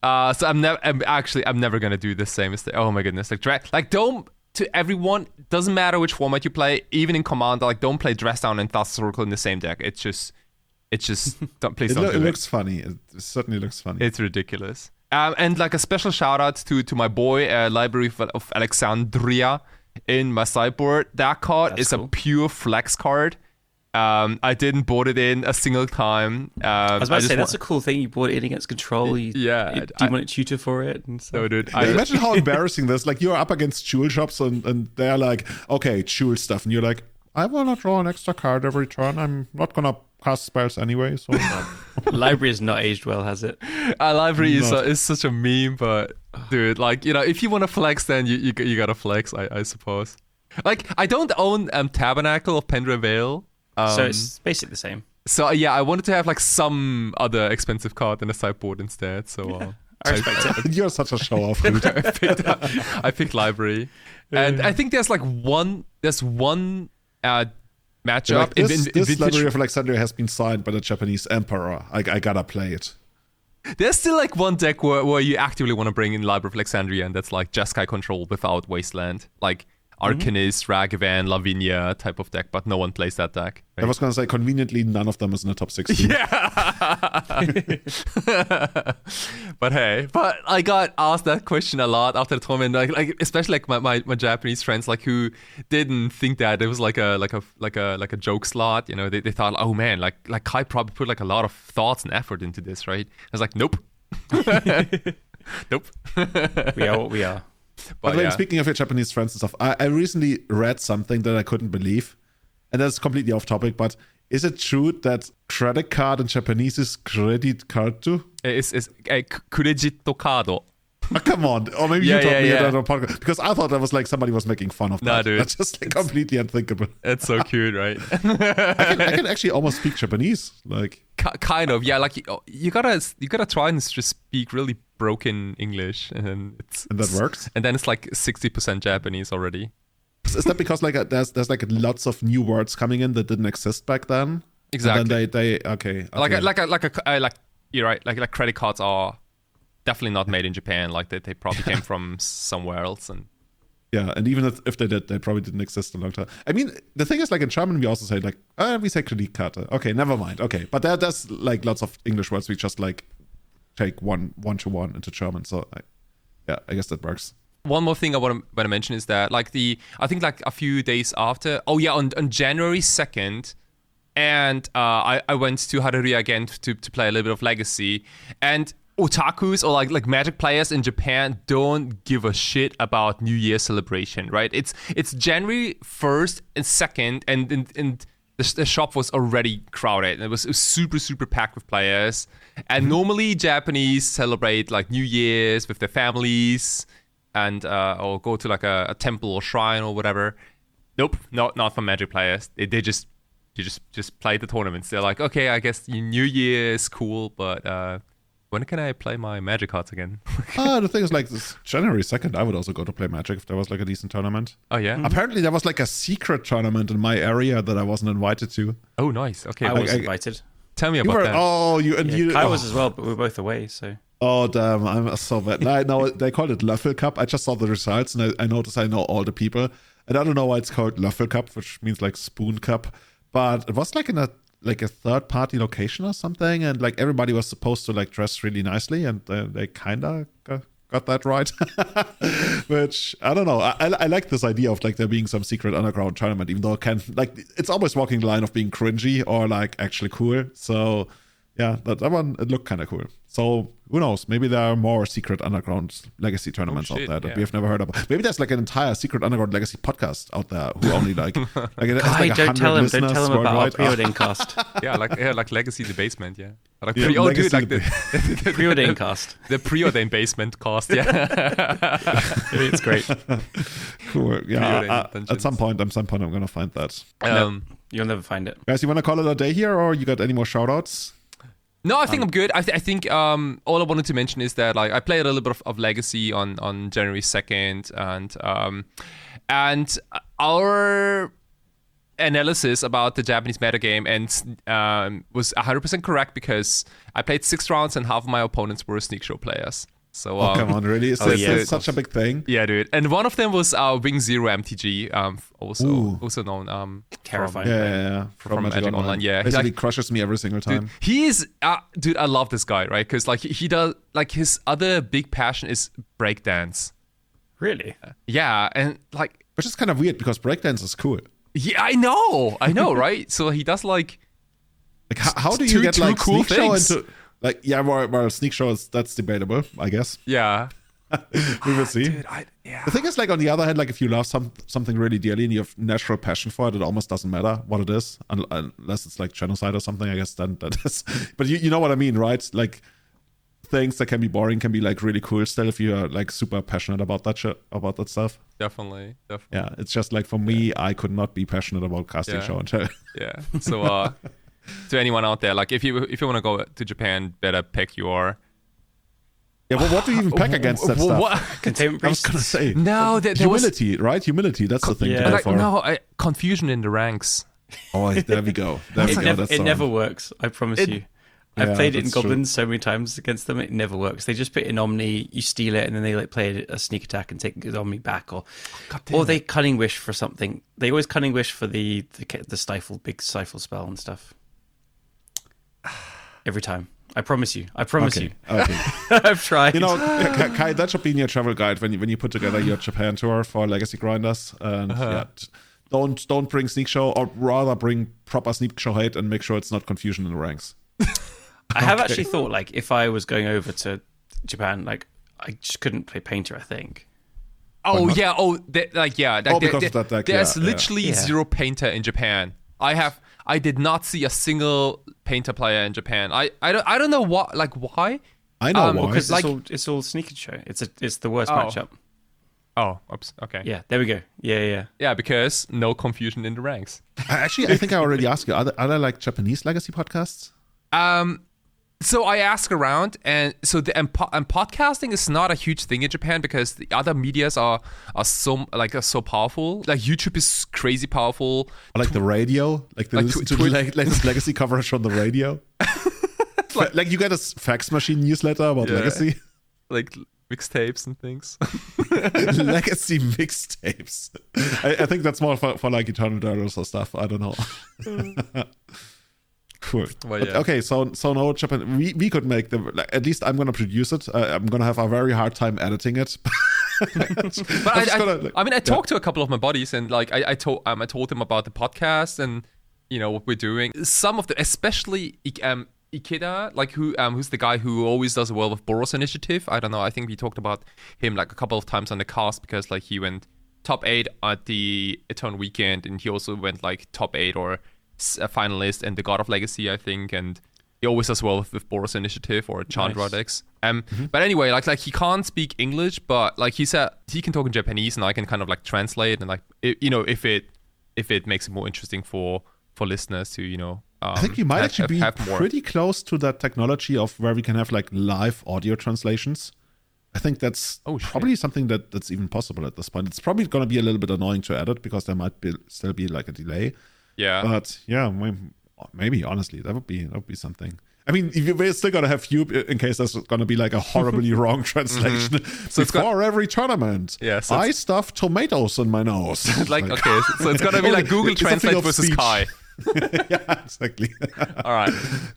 Uh, so I'm never. I'm actually, I'm never gonna do the same mistake. Oh my goodness! Like, dra- like don't to everyone. Doesn't matter which format you play. Even in Commander, like don't play Dress Down and Thassa's Oracle in the same deck. It's just, it's just. Don't please it don't. Lo- do it, it looks funny. It certainly looks funny. It's ridiculous. Um, and like a special shout out to to my boy uh, Library of Alexandria in my sideboard. That card That's is cool. a pure flex card. Um, I didn't board it in a single time. Um, I was about I to say that's a cool thing. You bought it in against control. You, yeah, you, do you want a tutor for it? And so, no, dude. I, imagine how <laughs> embarrassing this. Like you're up against jewel shops, and, and they're like, okay, jewel stuff, and you're like, I want to draw an extra card every turn. I'm not gonna cast spells anyway. So <laughs> library has not aged well, has it? Uh, library is, is such a meme, but dude, like you know, if you want to flex, then you you, you gotta flex, I, I suppose. Like I don't own um, Tabernacle of Pendrell Vale. Um, so it's basically the same. So yeah, I wanted to have like some other expensive card in the sideboard instead. So uh, I respect. <laughs> You're such a show off. <laughs> I, picked, I picked library, and I think there's like one there's one uh, matchup. Like this, in, in, this Library of Alexandria has been signed by the Japanese emperor. I, I gotta play it. There's still like one deck where, where you actively want to bring in Library of Alexandria, and that's like Jeskai control without Wasteland. Like Arcanist, mm-hmm. Ragavan, Lavinia type of deck, but no one plays that deck. Right? I was going to say, conveniently, none of them is in the top 16. <laughs> Yeah. <laughs> but hey, but I got asked that question a lot after the tournament, like, like especially like my, my, my, Japanese friends, like who didn't think that it was like a like a like a like a joke slot. You know, they, they thought, oh man, like like Kai probably put like a lot of thoughts and effort into this, right? I was like, nope. <laughs> nope. we are what we are. But yeah. speaking of your Japanese friends and stuff, I, I recently read something that I couldn't believe, and that's completely off topic. But is it true that credit card in Japanese is credit card too? It's, it's a credit card. Oh, come on. Or maybe yeah, you told yeah, me yeah. that on podcast. Because I thought that was like somebody was making fun of nah, that. Dude. That's just like completely unthinkable. It's so cute, right? <laughs> I, can, I, can, actually almost speak Japanese. Like K- kind of, yeah. Like you, you, gotta you gotta try and just speak really broken English, and it's and that works. <laughs> And then it's like sixty percent Japanese already. Is that because like there's there's like lots of new words coming in that didn't exist back then? Exactly. And then they they okay, okay. like a, like a, like a uh, like you're right. Like like credit cards are definitely not made in Japan. Like they, they probably <laughs> came from somewhere else. And yeah, and even if, if they did, they probably didn't exist a long time. I mean, the thing is, like in German, we also say like, oh, we say Kreditkarte. Okay, never mind. Okay, but there, there's like lots of English words we just like take one one to one into German. So I, yeah, I guess that works. One more thing I want to, want to mention is that like the I think like a few days after, oh yeah, on on January second and uh, I, I went to Hareruya again to, to play a little bit of Legacy. And otakus or like like magic players in Japan don't give a shit about New Year celebration, right? It's it's January first and second, and and, and the, the, shop was already crowded. It was, it was super super packed with players. And mm-hmm. normally Japanese celebrate like New Year's with their families, and uh, or go to like a, a temple or shrine or whatever. Nope, not not for magic players. They, they just you just just play the tournaments. They're like, okay, I guess New Year is cool, but uh, when can I play my Magic cards again? <laughs> Ah, the thing is, like this January second, I would also go to play Magic if there was like a decent tournament. Oh yeah. Mm-hmm. Apparently, there was like a secret tournament in my area that I wasn't invited to. Oh, nice. Okay, I was I, invited. Tell me about were, that. Oh, you and yeah, you. I oh. was as well, but we were both away. So. Oh damn! I'm so bad. I know they called it Löffel Cup. I just saw the results and I, I noticed I know all the people, and I don't know why it's called Löffel Cup, which means like spoon cup, but it was like in a like a third party location or something and like everybody was supposed to like dress really nicely and uh, they kind of got, that right. <laughs> Which i don't know. I, I, like this idea of like there being some secret underground tournament even though it can like it's almost walking the line of being cringy or like actually cool. So yeah, that, that one it looked kind of cool. So who knows? Maybe there are more secret underground legacy tournaments oh, shit, out there that yeah. we have never heard of. Maybe there's like an entire secret underground legacy podcast out there who only like. <laughs> like, like don't tell him. Don't tell him about our pre-ordering cast. <laughs> yeah, like yeah, like legacy the basement. Yeah, like yeah, pre- oh, dude, like the, <laughs> the, the pre-ordering cast. The pre-ordained basement cast. Yeah, it's great. Cool. Yeah, uh, at some point, at some point, I'm gonna find that. Um, no, you'll never find it. Guys, you want to call it a day here, or you got any more shout-outs? No, I think um, I'm good. I, th- I think um, all I wanted to mention is that like I played a little bit of, of Legacy on, on January second, and um, and our analysis about the Japanese metagame and um, was 100% correct because I played six rounds and half of my opponents were sneak show players. So oh, um, come on, really? Is oh, yeah. such a big thing? Yeah, dude. And one of them was uh, Wing Zero MTG, um, also Ooh. also known um, terrifying. From, yeah, yeah, yeah, From, from Magic, Magic Online. Online. Yeah, basically like, crushes me every single time. Dude, he is, uh, dude. I love this guy, right? Because like he does, like his other big passion is breakdance. Really? Yeah, and like, which is kind of weird because breakdance is cool. Yeah, I know, I know, <laughs> right? so he does like. Like how, how do you two- get two like cool sneak show things. into like yeah, well, well sneak shows that's debatable, I guess. <laughs> Yeah. We will see. Dude, I, yeah. The thing is, like on the other hand, like if you love some something really dearly and you have natural passion for it, it almost doesn't matter what it is, un- unless it's like genocide or something. I guess then that <laughs> is. But you, you know what I mean, right? Like things that can be boring can be like really cool still if you are like super passionate about that shit, about that stuff. Definitely, definitely. Yeah, it's just like for me, I could not be passionate about casting Yeah. show until. Yeah. So, uh, <laughs> to anyone out there, like if you if you want to go to Japan, better pick your. Yeah, but what do you even pack <laughs> against that stuff? What? <laughs> Containment I was gonna say No, uh, there, there was humility, right? Humility. That's the thing Yeah. to go like for. no I, confusion in the ranks. Oh, there we go. <laughs> There we It, go. never, it never works. I promise It- you. I've Yeah, played it in that's true. Goblins so many times against them. It never works. They just put in Omni, you steal it, and then they like play a sneak attack and take the Omni back, or or they cunning wish for something. They always cunning wish for the the, the stifle big stifle spell and stuff. <sighs> Every time, I promise you. I promise Okay. you. Okay. <laughs> I've tried. You know, Kai, Kai, that should be in your travel guide when you, when you put together your Japan tour for Legacy Grinders. And Uh-huh. yeah, t- don't don't bring sneak show, or rather bring proper sneak show hate and make sure it's not confusion in the ranks. <laughs> I have actually thought like if I was going over to Japan, like I just couldn't play painter. I think. Oh yeah. Oh, there- like yeah. Like, Oh, there- because of that deck, There's yeah, yeah. literally Yeah. zero painter in Japan. I have. I did not see a single painter player in Japan. I I don't I don't know what like why. I know Um, why. Because Like- it's all it's all sneak and show. It's a it's the worst Oh. matchup. Oh, oops. Okay. Yeah, there we go. Yeah, yeah. yeah. Yeah, because no confusion in the ranks. I- Actually, I think I already asked you. Are there, are there like Japanese Legacy podcasts? Um, so I ask around, and so the and, po- and podcasting is not a huge thing in Japan because the other media's are are so like are so powerful. Like YouTube is crazy powerful. Or like the radio? Like the Like listen tw- to the le- latest Legacy coverage on the radio? <laughs> like, like you get a s- fax machine newsletter about Yeah. Legacy? like mixtapes and things. <laughs> Legacy <laughs> mixtapes. I, I think that's more for, for like Eternal Turtles or stuff. I don't know. Mm. Cool. Well, yeah. okay, so so no Japan. We we could make the like, at least I'm gonna produce it. Uh, I'm gonna have a very hard time editing it. <laughs> But I, gonna, like- I mean, I talked to a couple of my buddies, and like I, I told um, I told them about the podcast and you know what we're doing. Some of the, especially um, Ikeda, like who um, who's the guy who always does well with Boros Initiative. I don't know. I think we talked about him like a couple of times on the cast because like he went top eight at the Eternal Weekend, and he also went like top eight or a finalist in the God of Legacy, I think, and. He always does well with, with Boros Initiative or Chandra Nice. decks. Um, but anyway, like like he can't speak English, but like he said he can talk in Japanese, and I can kind of like translate and like it, you know if it if it makes it more interesting for for listeners to you know. Um, I think you might have- actually be have, have more. pretty close to that technology of where we can have like live audio translations. I think that's Oh, probably something that that's even possible at this point. It's probably going to be a little bit annoying to edit because there might be still be like a delay. Yeah. But yeah, may- maybe honestly, that would be that would be something. I mean, we're still gonna have you uh, in case there's gonna be like a horribly <laughs> wrong translation mm-hmm. So it's before every tournament. Yeah, so I stuff tomatoes in my nose. <laughs> like okay, so, so it's gonna be <laughs> like Google Translate versus speech. Kai. <laughs> yeah, exactly. <laughs> All right.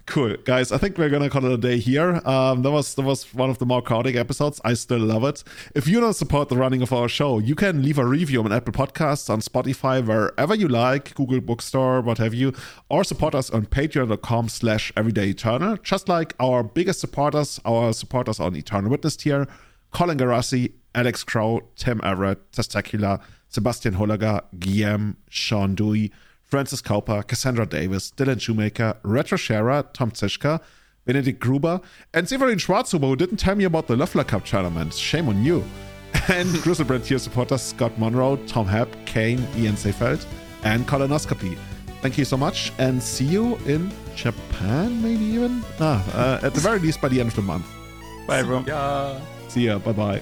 cool, guys. I think we're gonna call it a day here. Um, that was that was one of the more chaotic episodes. I still love it. If you don't support the running of our show, you can leave a review on Apple Podcasts, on Spotify, wherever you like, Google Bookstore, what have you, or support us on Patreon.com/slash Everyday Eternal. Just like our biggest supporters, our supporters on Eternal Witness tier, Colin Garassi, Alex Crow, Tim Everett, Testacular, Sebastian Holager, Guillaume, Sean Dewey. Francis Kauper, Cassandra Davis, Dylan Shoemaker, Retro Shara, Tom Zischka, Benedict Gruber, and Severin Schwarzhuber, who didn't tell me about the Löffel Cup tournament. Shame on you. <laughs> And Griselbrand tier supporters Scott Monroe, Tom Hepp, Kane, Ian Seefeld, and Colonoscopy. Thank you so much, and see you in Japan, maybe even? Ah, uh, at the very least by the end of the month. Bye, everyone. Yeah. See ya. Bye bye.